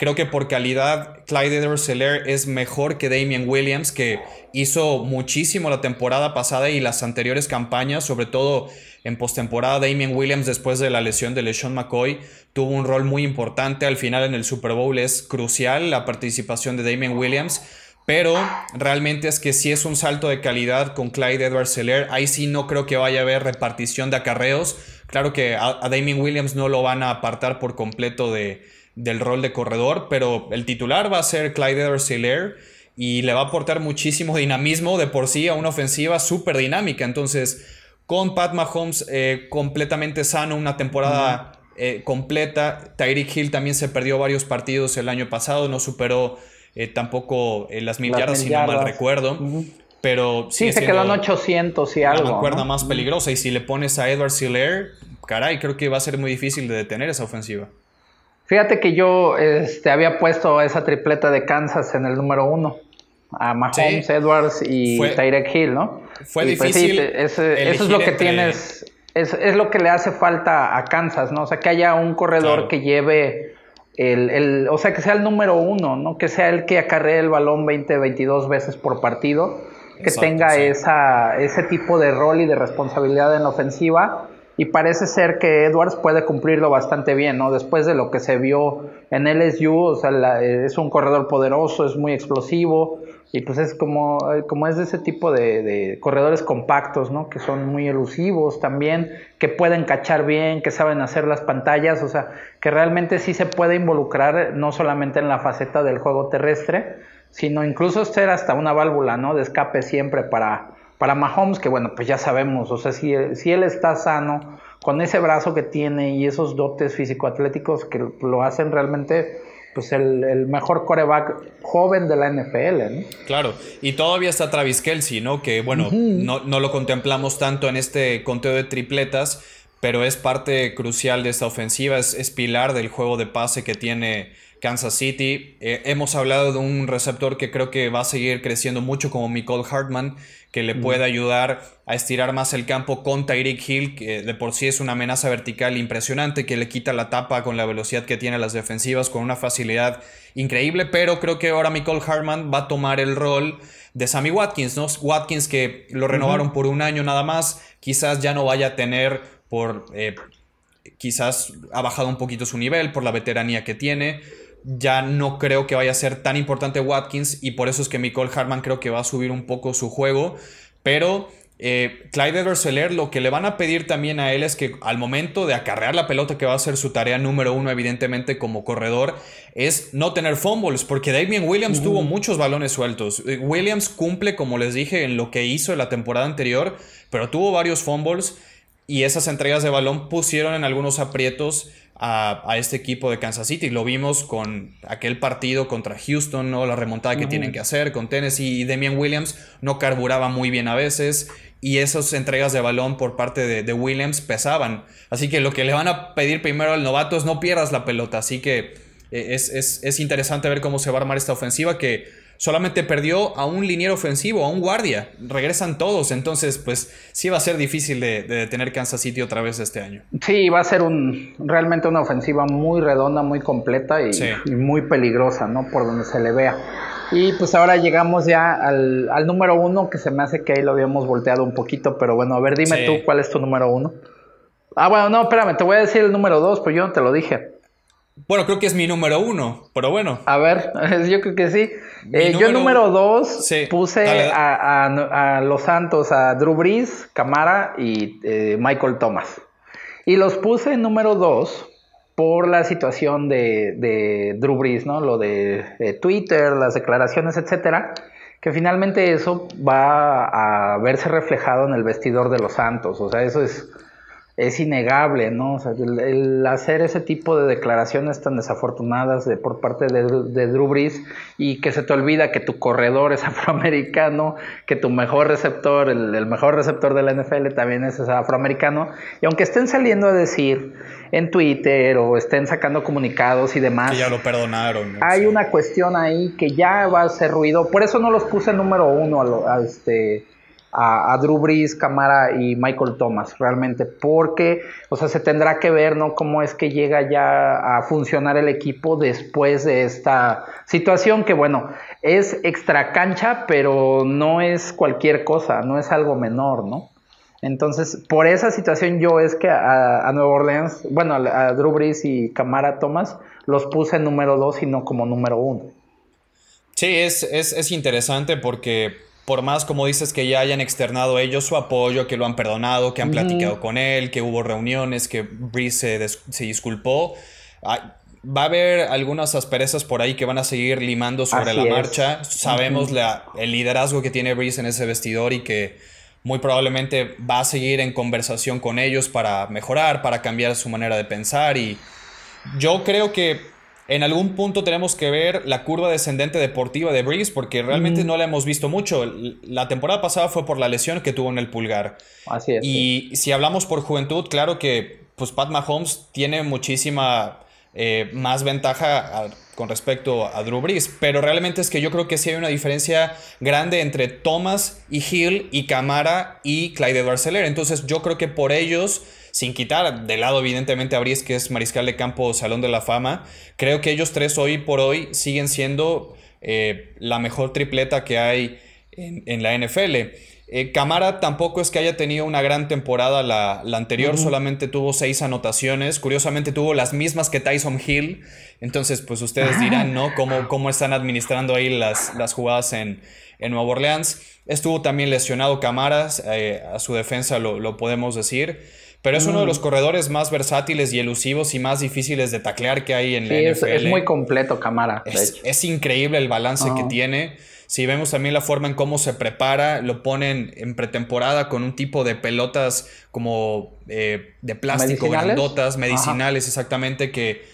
Creo que por calidad, Clyde edwards es mejor que Damian Williams, que hizo muchísimo la temporada pasada y las anteriores campañas, sobre todo en postemporada. Damian Williams, después de la lesión de LeSean McCoy, tuvo un rol muy importante. Al final, en el Super Bowl es crucial la participación de Damian Williams Pero realmente es que si es un salto de calidad con Clyde Edwards Seller, ahí sí no creo que vaya a haber repartición de acarreos. Claro que a, a Damien Williams no lo van a apartar por completo de, del rol de corredor, pero el titular va a ser Clyde Edwards y le va a aportar muchísimo dinamismo de por sí a una ofensiva súper dinámica. Entonces, con Pat Mahomes eh, completamente sano, una temporada eh, completa, Tyreek Hill también se perdió varios partidos el año pasado, no superó eh, tampoco las mil yardas, si no mal recuerdo. Pero sí, se quedó en 800 y algo. La cuerda más peligrosa. Y si le pones a Edward Siller, caray, creo que va a ser muy difícil de detener esa ofensiva. Fíjate que yo este, había puesto esa tripleta de Kansas en el número uno. A Mahomes, Edwards y Tyrek Hill, ¿no? Fue pues difícil. eso es lo que tienes. Es, es, lo que le hace falta a Kansas, ¿no? O sea, que haya un corredor que lleve el, el, O sea, que sea el número uno, ¿no? Que sea el que acarree el balón 20, 22 veces por partido. Que tenga esa, ese tipo de rol y de responsabilidad en la ofensiva y parece ser que Edwards puede cumplirlo bastante bien, ¿no? Después de lo que se vio en LSU, o sea, es un corredor poderoso, es muy explosivo y pues es como, como es de ese tipo de, corredores compactos, ¿no? Que son muy elusivos también, que pueden cachar bien, que saben hacer las pantallas, o sea, que realmente sí se puede involucrar no solamente en la faceta del juego terrestre, sino incluso ser hasta una válvula, ¿no? De escape siempre para para Mahomes, que bueno, pues ya sabemos, o sea, si, si él está sano, con ese brazo que tiene y esos dotes físico-atléticos que lo hacen realmente pues el, mejor coreback joven de la NFL. ¿no? Claro, y todavía está Travis Kelsey, ¿no? Que bueno, no, no, lo contemplamos tanto en este conteo de tripletas, pero es parte crucial de esta ofensiva, es, es pilar del juego de pase que tiene Kansas City. Eh, hemos hablado de un receptor que creo que va a seguir creciendo mucho como Nicole Hartman, que le puede ayudar a estirar más el campo con Tyreek Hill, que de por sí es una amenaza vertical impresionante, que le quita la tapa con la velocidad que tiene las defensivas, con una facilidad increíble, pero creo que ahora Nicole Hartman va a tomar el rol de Sammy Watkins, ¿no? Watkins que lo renovaron por un año nada más, quizás ya no vaya a tener por... Eh, quizás ha bajado un poquito su nivel por la veteranía que tiene ya no creo que vaya a ser tan importante Watkins y por eso es que Nicole Hartman creo que va a subir un poco su juego. Pero eh, Clyde edwards lo que le van a pedir también a él es que al momento de acarrear la pelota, que va a ser su tarea número uno, evidentemente, como corredor, es no tener fumbles, porque Damien Williams tuvo muchos balones sueltos. Eh, Williams cumple, como les dije, en lo que hizo en la temporada anterior, pero tuvo varios fumbles y esas entregas de balón pusieron en algunos aprietos a, este equipo de Kansas City. Lo vimos con aquel partido contra Houston, ¿no? la remontada que tienen que hacer con Tennessee y Damian Williams no carburaba muy bien a veces y esas entregas de balón por parte de, Williams pesaban. Así que lo que le van a pedir primero al novato es no pierdas la pelota. Así que eh, es, es interesante ver cómo se va a armar esta ofensiva que solamente perdió a un liniero ofensivo, a un guardia. Regresan todos, entonces pues sí va a ser difícil de, detener Kansas City otra vez este año. Sí, va a ser un realmente una ofensiva muy redonda, muy completa y, muy peligrosa, ¿no? Por donde se le vea. Y pues ahora llegamos ya al, número uno, que se me hace que ahí lo habíamos volteado un poquito, pero bueno, a ver, dime tú cuál es tu número uno. Ah, bueno, no, espérame, te voy a decir el número dos, pues yo no te lo dije. Bueno, creo que es mi número uno, pero bueno. A ver, <laughs> yo creo que sí. Eh, yo número dos puse a, los Santos, a Drew Brees, Camara y eh, Michael Thomas. Y los puse en número dos por la situación de, de Drew Brees, ¿no? Lo de eh, Twitter, las declaraciones, etcétera. Que finalmente eso va a verse reflejado en el vestidor de los Santos. O sea, eso es es innegable, ¿no? O sea, el, hacer ese tipo de declaraciones tan desafortunadas de, por parte de, de Drew Brees y que se te olvida que tu corredor es <laughs> afroamericano, que tu mejor receptor, el, mejor receptor de la NFL también es afroamericano, y aunque estén saliendo a decir en Twitter o estén sacando comunicados y demás. Que ya lo perdonaron. Hay una cuestión ahí que ya va a hacer ruido, por eso no los puse número uno a, a este a, Drew Brees, Camara y Michael Thomas, realmente, porque, o sea, se tendrá que ver, ¿no? Cómo es que llega ya a funcionar el equipo después de esta situación que, bueno, es extra cancha, pero no es cualquier cosa, no es algo menor, ¿no? Entonces, por esa situación yo es que a, Nueva Orleans, bueno, a, Drew Brees y Camara Thomas los puse en número dos y no como número uno. Sí, es, es, interesante porque por más como dices que ya hayan externado ellos su apoyo, que lo han perdonado, que han platicado con él, que hubo reuniones, que Breeze se, disculpó, ah, va a haber algunas asperezas por ahí que van a seguir limando sobre la marcha. Sabemos la, el liderazgo que tiene Breeze en ese vestidor y que muy probablemente va a seguir en conversación con ellos para mejorar, para cambiar su manera de pensar y yo creo que en algún punto tenemos que ver la curva descendente deportiva de Breeze porque realmente no la hemos visto mucho. La temporada pasada fue por la lesión que tuvo en el pulgar. Así es. Y si hablamos por juventud, claro que pues Pat Mahomes tiene muchísima eh, más ventaja con respecto a Drew Brees. Pero realmente es que yo creo que sí hay una diferencia grande entre Thomas y Hill y Camara y Clyde Barceler. Entonces yo creo que por ellos, sin quitar de lado evidentemente a que es mariscal de campo Salón de la Fama, creo que ellos tres hoy por hoy siguen siendo eh, la mejor tripleta que hay en, en la NFL. Eh, Camara tampoco es que haya tenido una gran temporada la, anterior, solamente tuvo seis anotaciones. Curiosamente tuvo las mismas que Tyson Hill. Entonces, pues ustedes dirán, ¿no? ¿Cómo, cómo están administrando ahí las, las jugadas en, en Nueva Orleans? Estuvo también lesionado Camaras, eh, a su defensa lo, podemos decir. Pero es uno de los corredores más versátiles y elusivos y más difíciles de taclear que hay en la NFL. Es, muy completo Camara. Es, increíble el balance que tiene. Si vemos también la forma en cómo se prepara, lo ponen en pretemporada con un tipo de pelotas como eh, de plástico, grandotas, medicinales, exactamente, que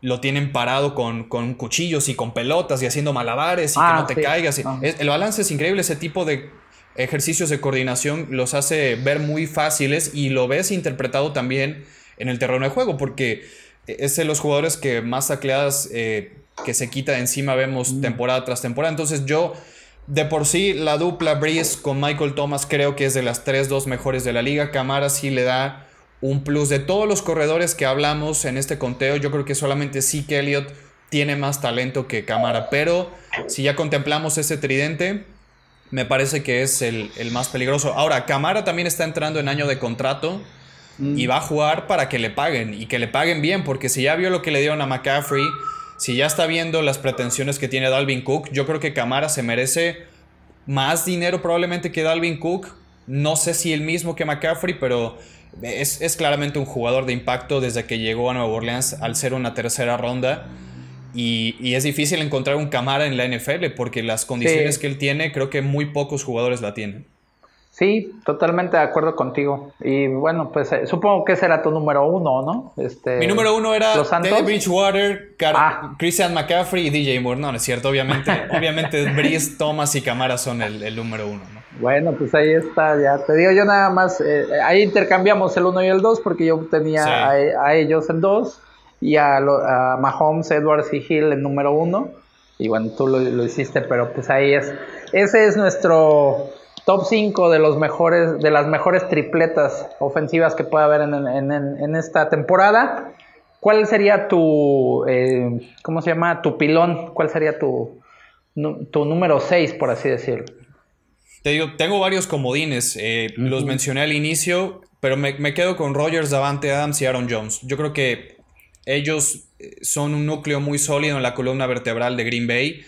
lo tienen parado con, con, cuchillos y con pelotas y haciendo malabares y que ah, no te caigas. el balance es increíble, ese tipo de ejercicios de coordinación los hace ver muy fáciles y lo ves interpretado también en el terreno de juego, porque es de los jugadores que más tacleadas eh, que se quita de encima vemos mm. temporada tras temporada. Entonces yo, de por sí, la dupla Breeze con Michael Thomas creo que es de las tres, dos mejores de la liga. Camara sí le da un plus. De todos los corredores que hablamos en este conteo, yo creo que solamente sí que Elliott tiene más talento que Camara. Pero si ya contemplamos ese tridente, me parece que es el, el más peligroso. Ahora, Camara también está entrando en año de contrato y mm. va a jugar para que le paguen y que le paguen bien, porque si ya vio lo que le dieron a McCaffrey si ya está viendo las pretensiones que tiene Dalvin Cook, yo creo que Camara se merece más dinero probablemente que Dalvin Cook. No sé si el mismo que McCaffrey, pero es, claramente un jugador de impacto desde que llegó a Nueva Orleans al ser una tercera ronda. Y, es difícil encontrar un Camara en la NFL porque las condiciones que él tiene, creo que muy pocos jugadores la tienen. Sí, totalmente de acuerdo contigo. Y bueno, pues eh, supongo que ese era tu número uno, ¿no? Este, Mi número uno era Teddy Bridgewater, ah. Christian McCaffrey y DJ Moore. No, no es cierto, obviamente. <laughs> obviamente Breeze, Thomas y Camara son el, número uno, ¿no? Bueno, pues ahí está, ya te digo yo nada más, eh, ahí intercambiamos el uno y el dos porque yo tenía a, ellos el dos y a, Mahomes, Edwards y Hill el número uno. Y bueno, tú lo, lo hiciste, pero pues ahí es, ese es nuestro top 5 de los mejores, de las mejores tripletas ofensivas que puede haber en, esta temporada. ¿Cuál sería tu, eh, ¿cómo se llama? Tu pilón. ¿Cuál sería tu, tu número 6, por así decirlo? Te digo, tengo varios comodines. Eh, los mencioné al inicio, pero me, me, quedo con Rogers, Davante Adams y Aaron Jones. Yo creo que ellos eh, son un núcleo muy sólido en la columna vertebral de Green Bay,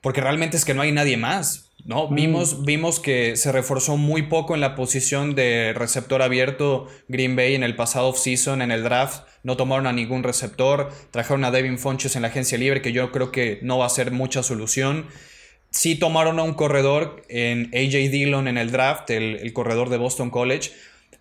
porque realmente es que no hay nadie más. No, mm. vimos, vimos que se reforzó muy poco en la posición de receptor abierto Green Bay en el pasado offseason, en el draft. No tomaron a ningún receptor. Trajeron a Devin Fonches en la agencia libre, que yo creo que no va a ser mucha solución. Sí tomaron a un corredor en AJ Dillon en el draft, el, corredor de Boston College.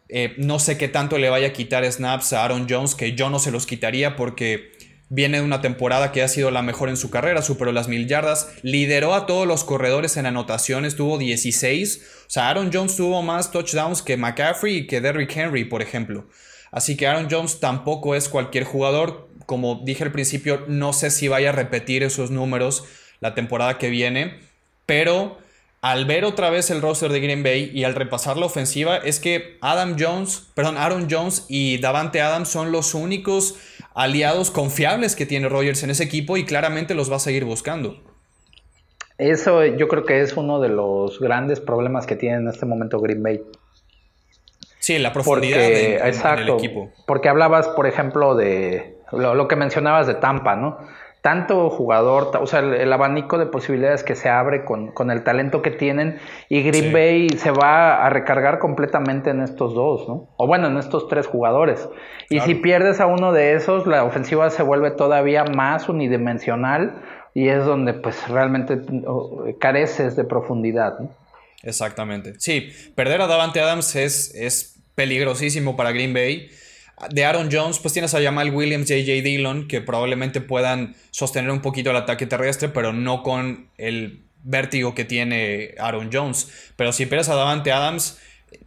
Eh, no sé qué tanto le vaya a quitar snaps a Aaron Jones, que yo no se los quitaría porque Viene de una temporada que ha sido la mejor en su carrera, superó las mil yardas, lideró a todos los corredores en anotaciones, tuvo 16. O sea, Aaron Jones tuvo más touchdowns que McCaffrey y que Derrick Henry, por ejemplo. Así que Aaron Jones tampoco es cualquier jugador. Como dije al principio, no sé si vaya a repetir esos números la temporada que viene, pero al ver otra vez el roster de Green Bay y al repasar la ofensiva, es que Adam Jones, perdón, Aaron Jones y Davante Adams son los únicos aliados confiables que tiene Rogers en ese equipo y claramente los va a seguir buscando. Eso yo creo que es uno de los grandes problemas que tiene en este momento Green Bay. Sí, la profundidad del equipo. Porque hablabas, por ejemplo, de lo, que mencionabas de Tampa, ¿no? Tanto jugador, o sea, el, abanico de posibilidades que se abre con, con el talento que tienen y Green Bay se va a recargar completamente en estos dos, ¿no? O bueno, en estos tres jugadores. Y si pierdes a uno de esos, la ofensiva se vuelve todavía más unidimensional y es donde pues realmente careces de profundidad, ¿no? Exactamente. Sí, perder a Davante Adams es, es peligrosísimo para Green Bay de Aaron Jones, pues tienes a Jamal Williams, JJ Dillon, que probablemente puedan sostener un poquito el ataque terrestre, pero no con el vértigo que tiene Aaron Jones. Pero si pierdes a Davante Adams,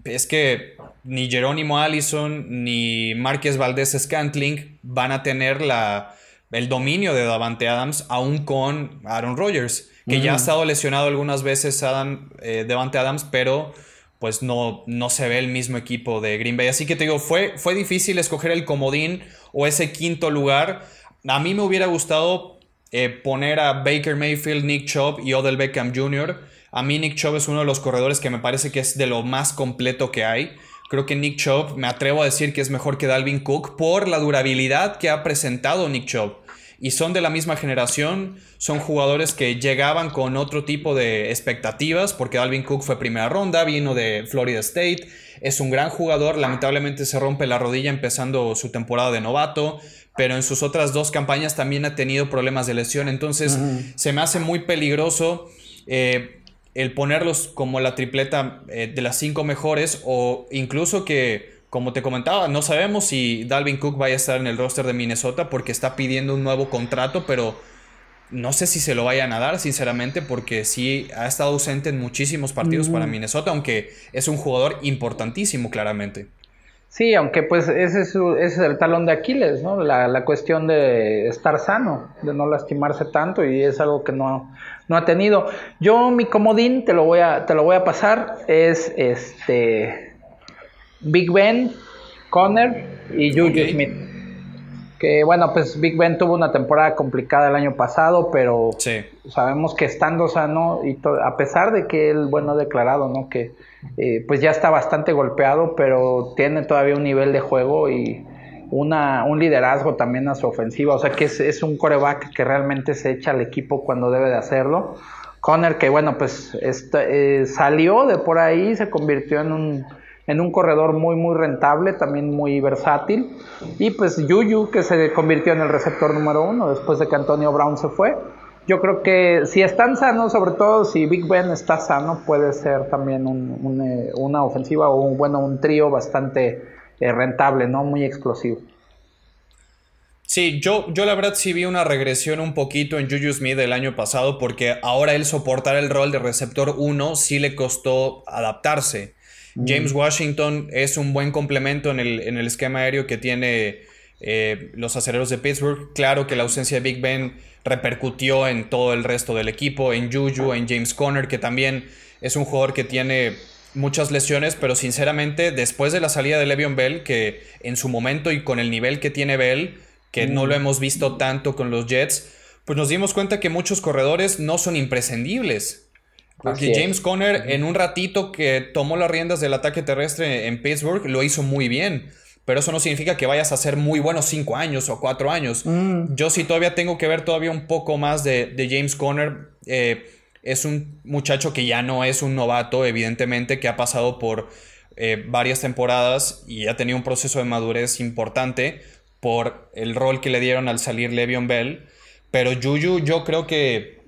es que ni Jerónimo Allison ni Márquez Valdés Scantling van a tener la, el dominio de Davante Adams, aún con Aaron Rodgers, que ya ha estado lesionado algunas veces Adam, eh, Davante Adams, pero pues no, no se ve el mismo equipo de Green Bay. Así que te digo, fue, fue difícil escoger el comodín o ese quinto lugar. A mí me hubiera gustado eh, poner a Baker Mayfield, Nick Chubb y Odell Beckham Jr. A mí Nick Chubb es uno de los corredores que me parece que es de lo más completo que hay. Creo que Nick Chubb, me atrevo a decir que es mejor que Dalvin Cook por la durabilidad que ha presentado Nick Chubb y son de la misma generación, son jugadores que llegaban con otro tipo de expectativas, porque Alvin Cook fue primera ronda, vino de Florida State, es un gran jugador, lamentablemente se rompe la rodilla empezando su temporada de novato, pero en sus otras dos campañas también ha tenido problemas de lesión, entonces se me hace muy peligroso. Eh, el ponerlos como la tripleta eh, de las cinco mejores o incluso que como te comentaba, no sabemos si Dalvin Cook vaya a estar en el roster de Minnesota porque está pidiendo un nuevo contrato, pero no sé si se lo vayan a dar, sinceramente, porque sí ha estado ausente en muchísimos partidos para. Minnesota, aunque es un jugador importantísimo, claramente. Sí, aunque pues ese es, el talón de Aquiles, ¿no? La, cuestión de estar sano, de no lastimarse tanto y es algo que no, no ha tenido. Yo mi comodín te lo voy a te lo voy a pasar es este Big Ben, Conner y Juju Smith. Que bueno, pues Big Ben tuvo una temporada complicada el año pasado, pero sabemos que estando sano y a pesar de que él, bueno, ha declarado, ¿no? Que eh, pues ya está bastante golpeado, pero tiene todavía un nivel de juego y una, un liderazgo también a su ofensiva. O sea que es, un coreback que realmente se echa al equipo cuando debe de hacerlo. Conner, que bueno, pues eh, salió de por ahí, se convirtió en un en un corredor muy muy rentable, también muy versátil. Y pues Yuyu, que se convirtió en el receptor número uno después de que Antonio Brown se fue. Yo creo que si están sanos, sobre todo si Big Ben está sano, puede ser también eh, una ofensiva o un, bueno, un trío bastante eh, rentable, ¿no? Muy explosivo. Sí, yo, yo la verdad sí vi una regresión un poquito en Juju Smith el año pasado porque ahora él soportar el rol de receptor 1 sí le costó adaptarse. James Washington es un buen complemento en el, en el esquema aéreo que tiene eh, los acereros de Pittsburgh. Claro que la ausencia de Big Ben repercutió en todo el resto del equipo, en Juju, en James Conner, que también es un jugador que tiene muchas lesiones, pero sinceramente después de la salida de Le'Veon Bell, que en su momento y con el nivel que tiene Bell, que no lo hemos visto tanto con los Jets, pues nos dimos cuenta que muchos corredores no son imprescindibles. Porque James Conner en un ratito que tomó las riendas del ataque terrestre en Pittsburgh lo hizo muy bien. Pero eso no significa que vayas a ser muy bueno cinco años o cuatro años. Mm. Yo sí todavía tengo que ver todavía un poco más de, James Conner. Eh, es un muchacho que ya no es un novato, evidentemente, que ha pasado por eh, varias temporadas y ha tenido un proceso de madurez importante por el rol que le dieron al salir Le'Veon Bell. Pero Juju yo creo que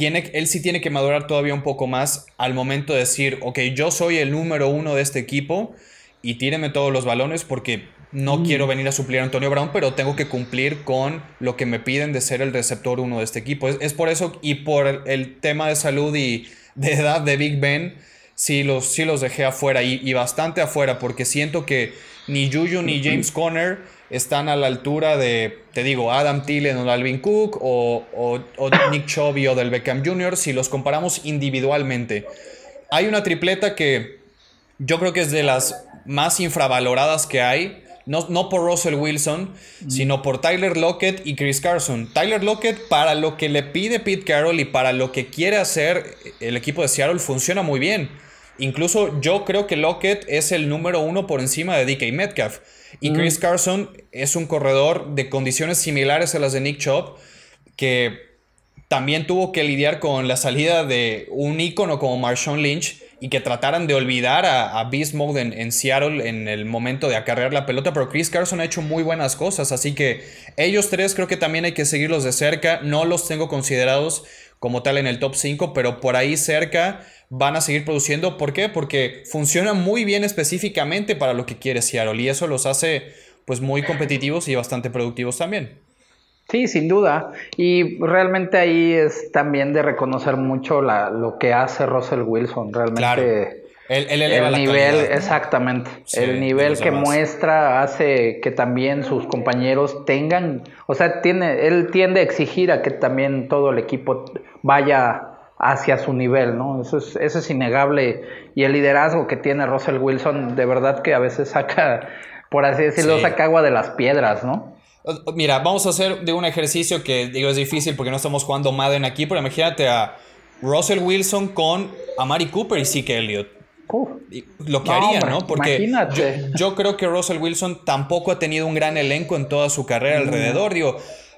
tiene, él sí tiene que madurar todavía un poco más al momento de decir, ok, yo soy el número uno de este equipo y tíreme todos los balones porque no mm. quiero venir a suplir a Antonio Brown, pero tengo que cumplir con lo que me piden de ser el receptor uno de este equipo. Es, por eso y por el, tema de salud y de edad de Big Ben, sí los, sí los dejé afuera y, y bastante afuera porque siento que ni Juju ni James Conner están a la altura de, te digo, Adam Thielen o Alvin Cook o, Nick Chubb o del Beckham Jr. si los comparamos individualmente. Hay una tripleta que yo creo que es de las más infravaloradas que hay. No, no, por Russell Wilson, sino por Tyler Lockett y Chris Carson. Tyler Lockett, para lo que le pide Pete Carroll y para lo que quiere hacer el equipo de Seattle, funciona muy bien. Incluso yo creo que Lockett es el número uno por encima de DK Metcalf. Y Chris Carson es un corredor de condiciones similares a las de Nick Chubb, que también tuvo que lidiar con la salida de un ícono como Marshawn Lynch y que trataran de olvidar a, Beast Mode en, Seattle en el momento de acarrear la pelota, pero Chris Carson ha hecho muy buenas cosas, así que ellos tres creo que también hay que seguirlos de cerca, no los tengo considerados como tal en el top 5, pero por ahí cerca van a seguir produciendo. ¿Por qué? Porque funcionan muy bien específicamente para lo que quiere Seattle y eso los hace pues muy competitivos y bastante productivos también. Sí, sin duda. Y realmente ahí es también de reconocer mucho la, lo que hace Russell Wilson. Realmente. El nivel, exactamente. el nivel que muestra hace que también sus compañeros tengan, o sea, tiene, él tiende a exigir a que también todo el equipo vaya hacia su nivel, ¿no? Eso es, eso es innegable. Y el liderazgo que tiene Russell Wilson, de verdad que a veces saca, por así decirlo, saca agua de las piedras, ¿no? Mira, vamos a hacer de un ejercicio que digo es difícil porque no estamos jugando Madden aquí, pero imagínate a Russell Wilson con Amari Cooper y Zeke Elliott. Lo que haría, ¿no? Porque yo, creo que Russell Wilson tampoco ha tenido un gran elenco en toda su carrera alrededor. Digo,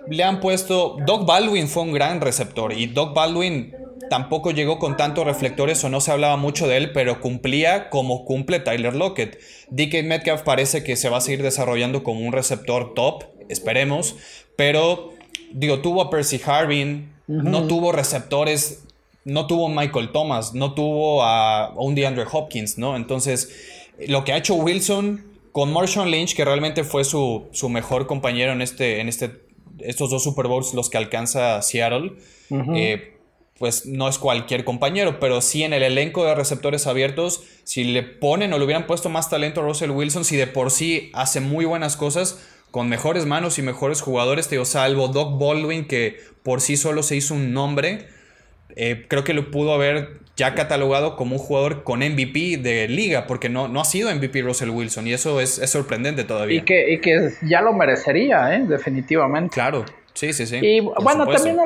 le han puesto. Doc Baldwin fue un gran receptor y Doc Baldwin tampoco llegó con tantos reflectores o no se hablaba mucho de él, pero cumplía como cumple Tyler Lockett. DK Metcalf parece que se va a seguir desarrollando como un receptor top esperemos. Pero, digo, tuvo a Percy Harvin, no tuvo receptores, no tuvo Michael Thomas, no tuvo a, un DeAndre Hopkins, ¿no? Entonces, lo que ha hecho Wilson con Marshawn Lynch, que realmente fue su, mejor compañero en, este, en este, estos dos Super Bowls, los que alcanza Seattle, eh, pues no es cualquier compañero, pero sí en el elenco de receptores abiertos, si le ponen o le hubieran puesto más talento a Russell Wilson, si de por sí hace muy buenas cosas, con mejores manos y mejores jugadores, te digo, salvo Doc Baldwin, que por sí solo se hizo un nombre, eh, creo que lo pudo haber ya catalogado como un jugador con MVP de liga, porque no, no ha sido MVP Russell Wilson, y eso es, sorprendente todavía. Y que, y que ya lo merecería, ¿eh? definitivamente. Claro. Sí, sí, sí. Y bueno, también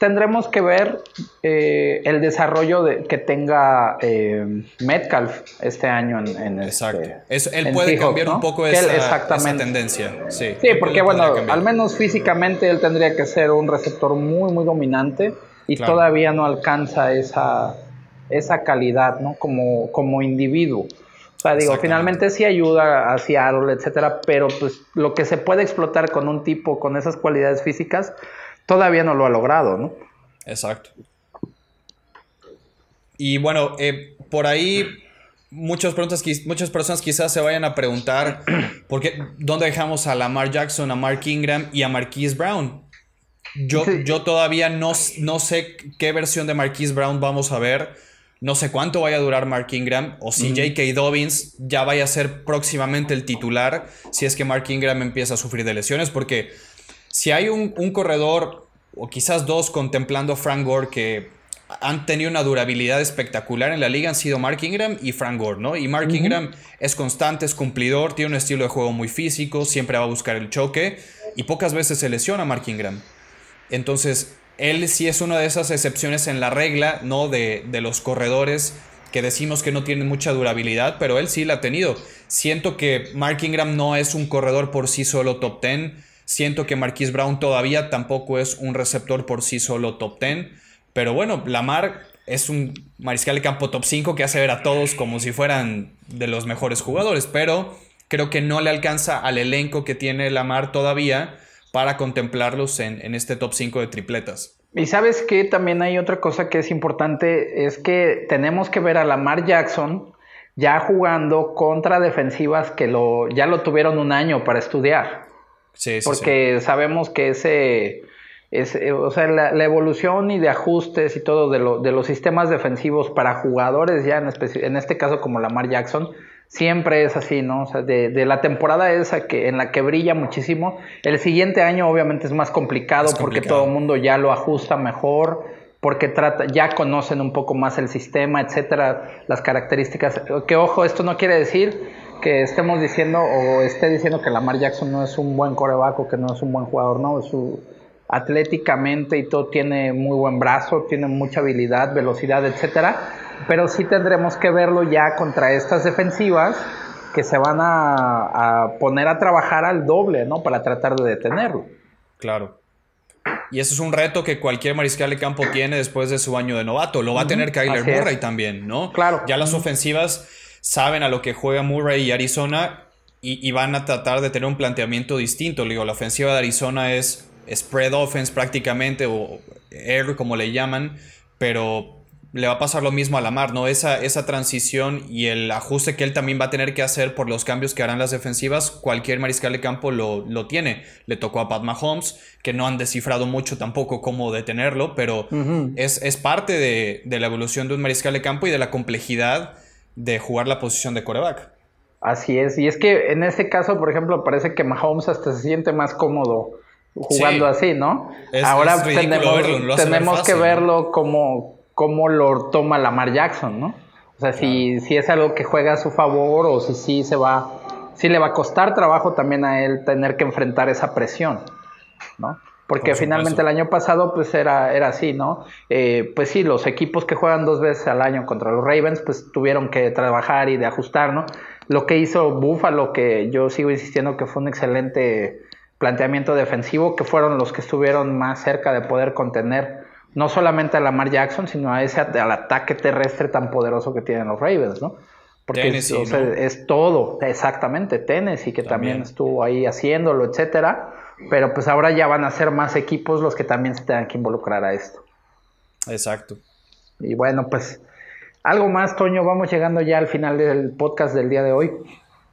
tendremos que ver eh, el desarrollo de, que tenga eh, Metcalf este año en, este Exacto. él puede cambiar un poco esa, tendencia. Sí, sí porque bueno, al menos físicamente él tendría que ser un receptor muy, muy dominante y todavía no alcanza esa, esa calidad, ¿no? Como, como individuo. O sea, digo, finalmente sí ayuda a Seattle, etcétera, pero pues lo que se puede explotar con un tipo con esas cualidades físicas todavía no lo ha logrado, ¿no? Exacto. Y bueno, eh, por ahí muchas, preguntas, muchas personas quizás se vayan a preguntar <clears throat> por qué, dónde dejamos a Lamar Jackson, a Mark Ingram y a Marquise Brown. Yo, yo todavía no, no sé qué versión de Marquise Brown vamos a ver no sé cuánto vaya a durar Mark Ingram o si J.K. Dobbins ya vaya a ser próximamente el titular si es que Mark Ingram empieza a sufrir de lesiones. Porque si hay un, corredor o quizás dos contemplando a Frank Gore que han tenido una durabilidad espectacular en la liga han sido Mark Ingram y Frank Gore, ¿no? Y Mark Ingram es constante, es cumplidor, tiene un estilo de juego muy físico, siempre va a buscar el choque y pocas veces se lesiona Mark Ingram. Entonces, él sí es una de esas excepciones en la regla, ¿no? De, los corredores que decimos que no tienen mucha durabilidad, pero él sí la ha tenido. Siento que Mark Ingram no es un corredor por sí solo top 10. Siento que Marquise Brown todavía tampoco es un receptor por sí solo top 10. Pero bueno, Lamar es un mariscal de campo top 5 que hace ver a todos como si fueran de los mejores jugadores. Pero creo que no le alcanza al elenco que tiene Lamar todavía para contemplarlos en, este top 5 de tripletas. Y sabes que también hay otra cosa que es importante, es que tenemos que ver a Lamar Jackson ya jugando contra defensivas que lo, ya lo tuvieron un año para estudiar. Sí, sí, Porque sabemos que ese, o sea, la, evolución y de ajustes y todo de, de, los sistemas defensivos para jugadores ya en, en este caso como Lamar Jackson, siempre es así, ¿no? O sea, de, la temporada esa que, en la que brilla muchísimo, el siguiente año obviamente es más complicado, porque todo el mundo ya lo ajusta mejor, porque trata, ya conocen un poco más el sistema, etcétera, las características. Que ojo, esto no quiere decir que estemos diciendo o esté diciendo que Lamar Jackson no es un buen coreback o que no es un buen jugador, no, es su, atléticamente y todo tiene muy buen brazo, tiene mucha habilidad, velocidad, etcétera pero sí tendremos que verlo ya contra estas defensivas que se van a, poner a trabajar al doble, ¿no? Para tratar de detenerlo. Claro. Y eso es un reto que cualquier mariscal de campo tiene después de su año de novato. Lo va a tener Kyler Murray también, ¿no? Claro. Ya las ofensivas saben a lo que juega Murray y Arizona y, van a tratar de tener un planteamiento distinto. Digo, la ofensiva de Arizona es spread offense prácticamente, o air como le llaman, pero le va a pasar lo mismo a Lamar, ¿no? Esa, esa transición y el ajuste que él también va a tener que hacer por los cambios que harán las defensivas, cualquier mariscal de campo lo, lo tiene. Le tocó a Pat Mahomes, que no han descifrado mucho tampoco cómo detenerlo, pero es, parte de, de, la evolución de un mariscal de campo y de la complejidad de jugar la posición de coreback. Así es, y es que en ese caso, por ejemplo, parece que Mahomes hasta se siente más cómodo jugando así, ¿no? Ahora tenemos, tenemos que verlo como cómo lo toma Lamar Jackson, ¿no? O sea, si, si es algo que juega a su favor o si sí se va, si le va a costar trabajo también a él tener que enfrentar esa presión, ¿no? Porque finalmente el año pasado pues era, era así, ¿no? Eh, pues sí, los equipos que juegan dos veces al año contra los Ravens pues tuvieron que trabajar y de ajustar, ¿no? Lo que hizo Buffalo, que yo sigo insistiendo que fue un excelente planteamiento defensivo, que fueron los que estuvieron más cerca de poder contener no solamente a Lamar Jackson, sino a ese al ataque terrestre tan poderoso que tienen los Ravens, ¿no? Porque es, todo, exactamente, Tennessee, que también. estuvo ahí haciéndolo, etcétera. Pero pues ahora ya van a ser más equipos los que también se tengan que involucrar a esto. Exacto. Y bueno, pues algo más, Toño, vamos llegando ya al final del podcast del día de hoy.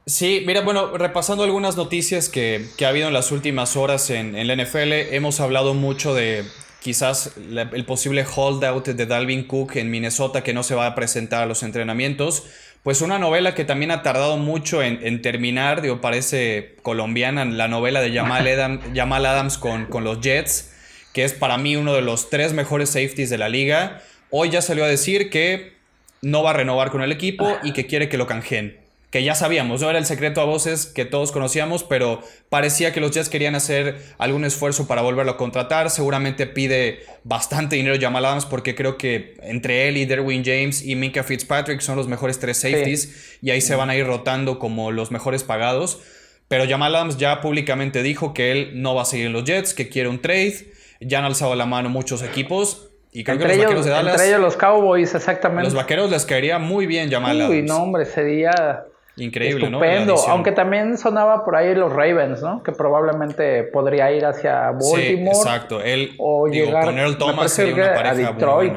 Sí, mira, bueno, repasando algunas noticias que, ha habido en las últimas horas en, en, la NFL, hemos hablado mucho de quizás el posible holdout de Dalvin Cook en Minnesota que no se va a presentar a los entrenamientos. Pues una novela que también ha tardado mucho en, terminar, digo, parece colombiana, la novela de <laughs> Jamal, Adams con, con los Jets, que es para mí uno de los tres mejores safeties de la liga. Hoy ya salió a decir que no va a renovar con el equipo y que quiere que lo canjeen que ya sabíamos, no era el secreto a voces que todos conocíamos, pero parecía que los Jets querían hacer algún esfuerzo para volverlo a contratar. Seguramente pide bastante dinero Jamal Adams porque creo que entre él y Derwin James y Minka Fitzpatrick son los mejores tres safeties y ahí se van a ir rotando como los mejores pagados. Pero Jamal Adams ya públicamente dijo que él no va a seguir en los Jets, que quiere un trade. Ya han alzado la mano muchos equipos. Y creo que los vaqueros de Dallas. Entre ellos los Cowboys, exactamente. Los vaqueros les caería muy bien Jamal Adams. Uy, no, hombre, sería Increíble, Estupendo. Aunque también sonaba por ahí los Ravens, ¿no? Que probablemente podría ir hacia Baltimore. Sí, exacto. Él, o llegar, con Earl Thomas sería una pareja a Detroit.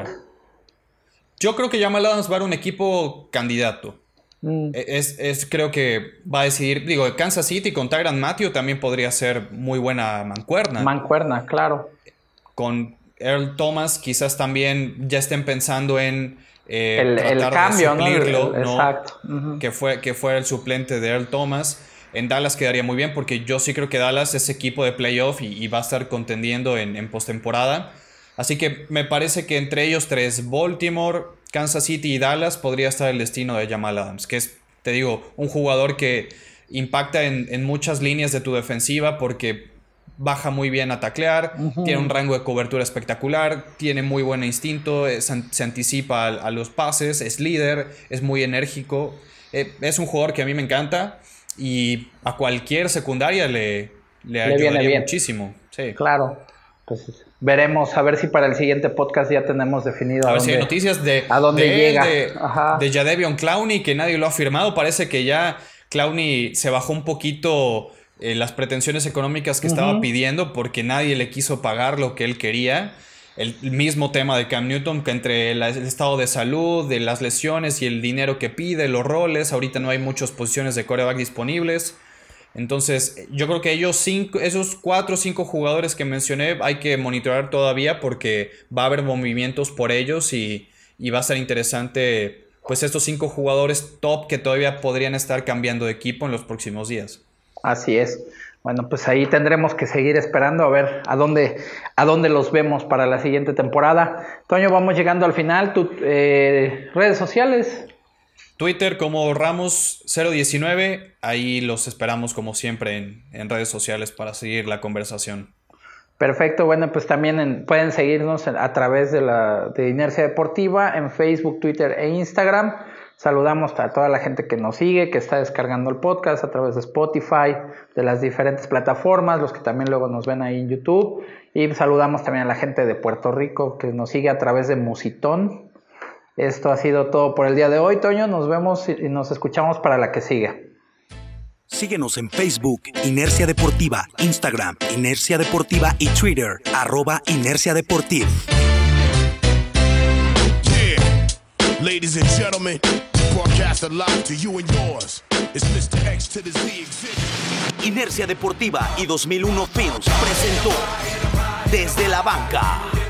Yo creo que Jamal Adams va a un equipo candidato. Mm. E, es, es, creo que va a decidir, digo, Kansas City con Tyron Matthew también podría ser muy buena mancuerna. Mancuerna, claro. Con Earl Thomas quizás también ya estén pensando en eh, el, cambio, ¿no? Exacto. que, fue, que fue el suplente de Earl Thomas. En Dallas quedaría muy bien porque yo sí creo que Dallas es equipo de playoff y, va a estar contendiendo en, en postemporada. Así que me parece que entre ellos tres, Baltimore, Kansas City y Dallas, podría estar el destino de Jamal Adams, que es, te digo, un jugador que impacta en, en muchas líneas de tu defensiva porque baja muy bien a taclear, tiene un rango de cobertura espectacular, tiene muy buen instinto, eh, se, anticipa a, los pases, es líder, es muy enérgico. Eh, es un jugador que a mí me encanta y a cualquier secundaria le, le, ayudaría muchísimo. Sí. Claro. Pues veremos a ver si para el siguiente podcast ya tenemos definido a, ver si hay noticias de a dónde llega de, de Jadevion Clowney que nadie lo ha firmado parece que ya Clowney se bajó un poquito eh, las pretensiones económicas que estaba pidiendo porque nadie le quiso pagar lo que él quería. El mismo tema de Cam Newton, que entre el, estado de salud, de las lesiones y el dinero que pide, los roles, ahorita no hay muchas posiciones de coreback disponibles. Entonces, yo creo que ellos cinco, esos cuatro o cinco jugadores que mencioné hay que monitorar todavía porque va a haber movimientos por ellos y, y va a ser interesante, pues estos cinco jugadores top que todavía podrían estar cambiando de equipo en los próximos días. Así es. Bueno, pues ahí tendremos que seguir esperando a ver a dónde, a dónde los vemos para la siguiente temporada. Toño, vamos llegando al final. ¿Tu, eh, redes sociales. Twitter como Ramos019. Ahí los esperamos como siempre en, redes sociales para seguir la conversación. Perfecto, bueno, pues también pueden seguirnos a través de la de Inercia Deportiva en Facebook, Twitter e Instagram. Saludamos a toda la gente que nos sigue, que está descargando el podcast a través de Spotify, de las diferentes plataformas, los que también luego nos ven ahí en YouTube. Y saludamos también a la gente de Puerto Rico que nos sigue a través de Musitón. Esto ha sido todo por el día de hoy, Toño. Nos vemos y nos escuchamos para la que sigue. Síguenos en Facebook, Inercia Deportiva, Instagram, Inercia Deportiva y Twitter, arroba Inercia Deportiva. Ladies and gentlemen, broadcast live to you and yours. It's Mr. X to the Z. Inercia Deportiva y 2001 Films presentó Desde la Banca.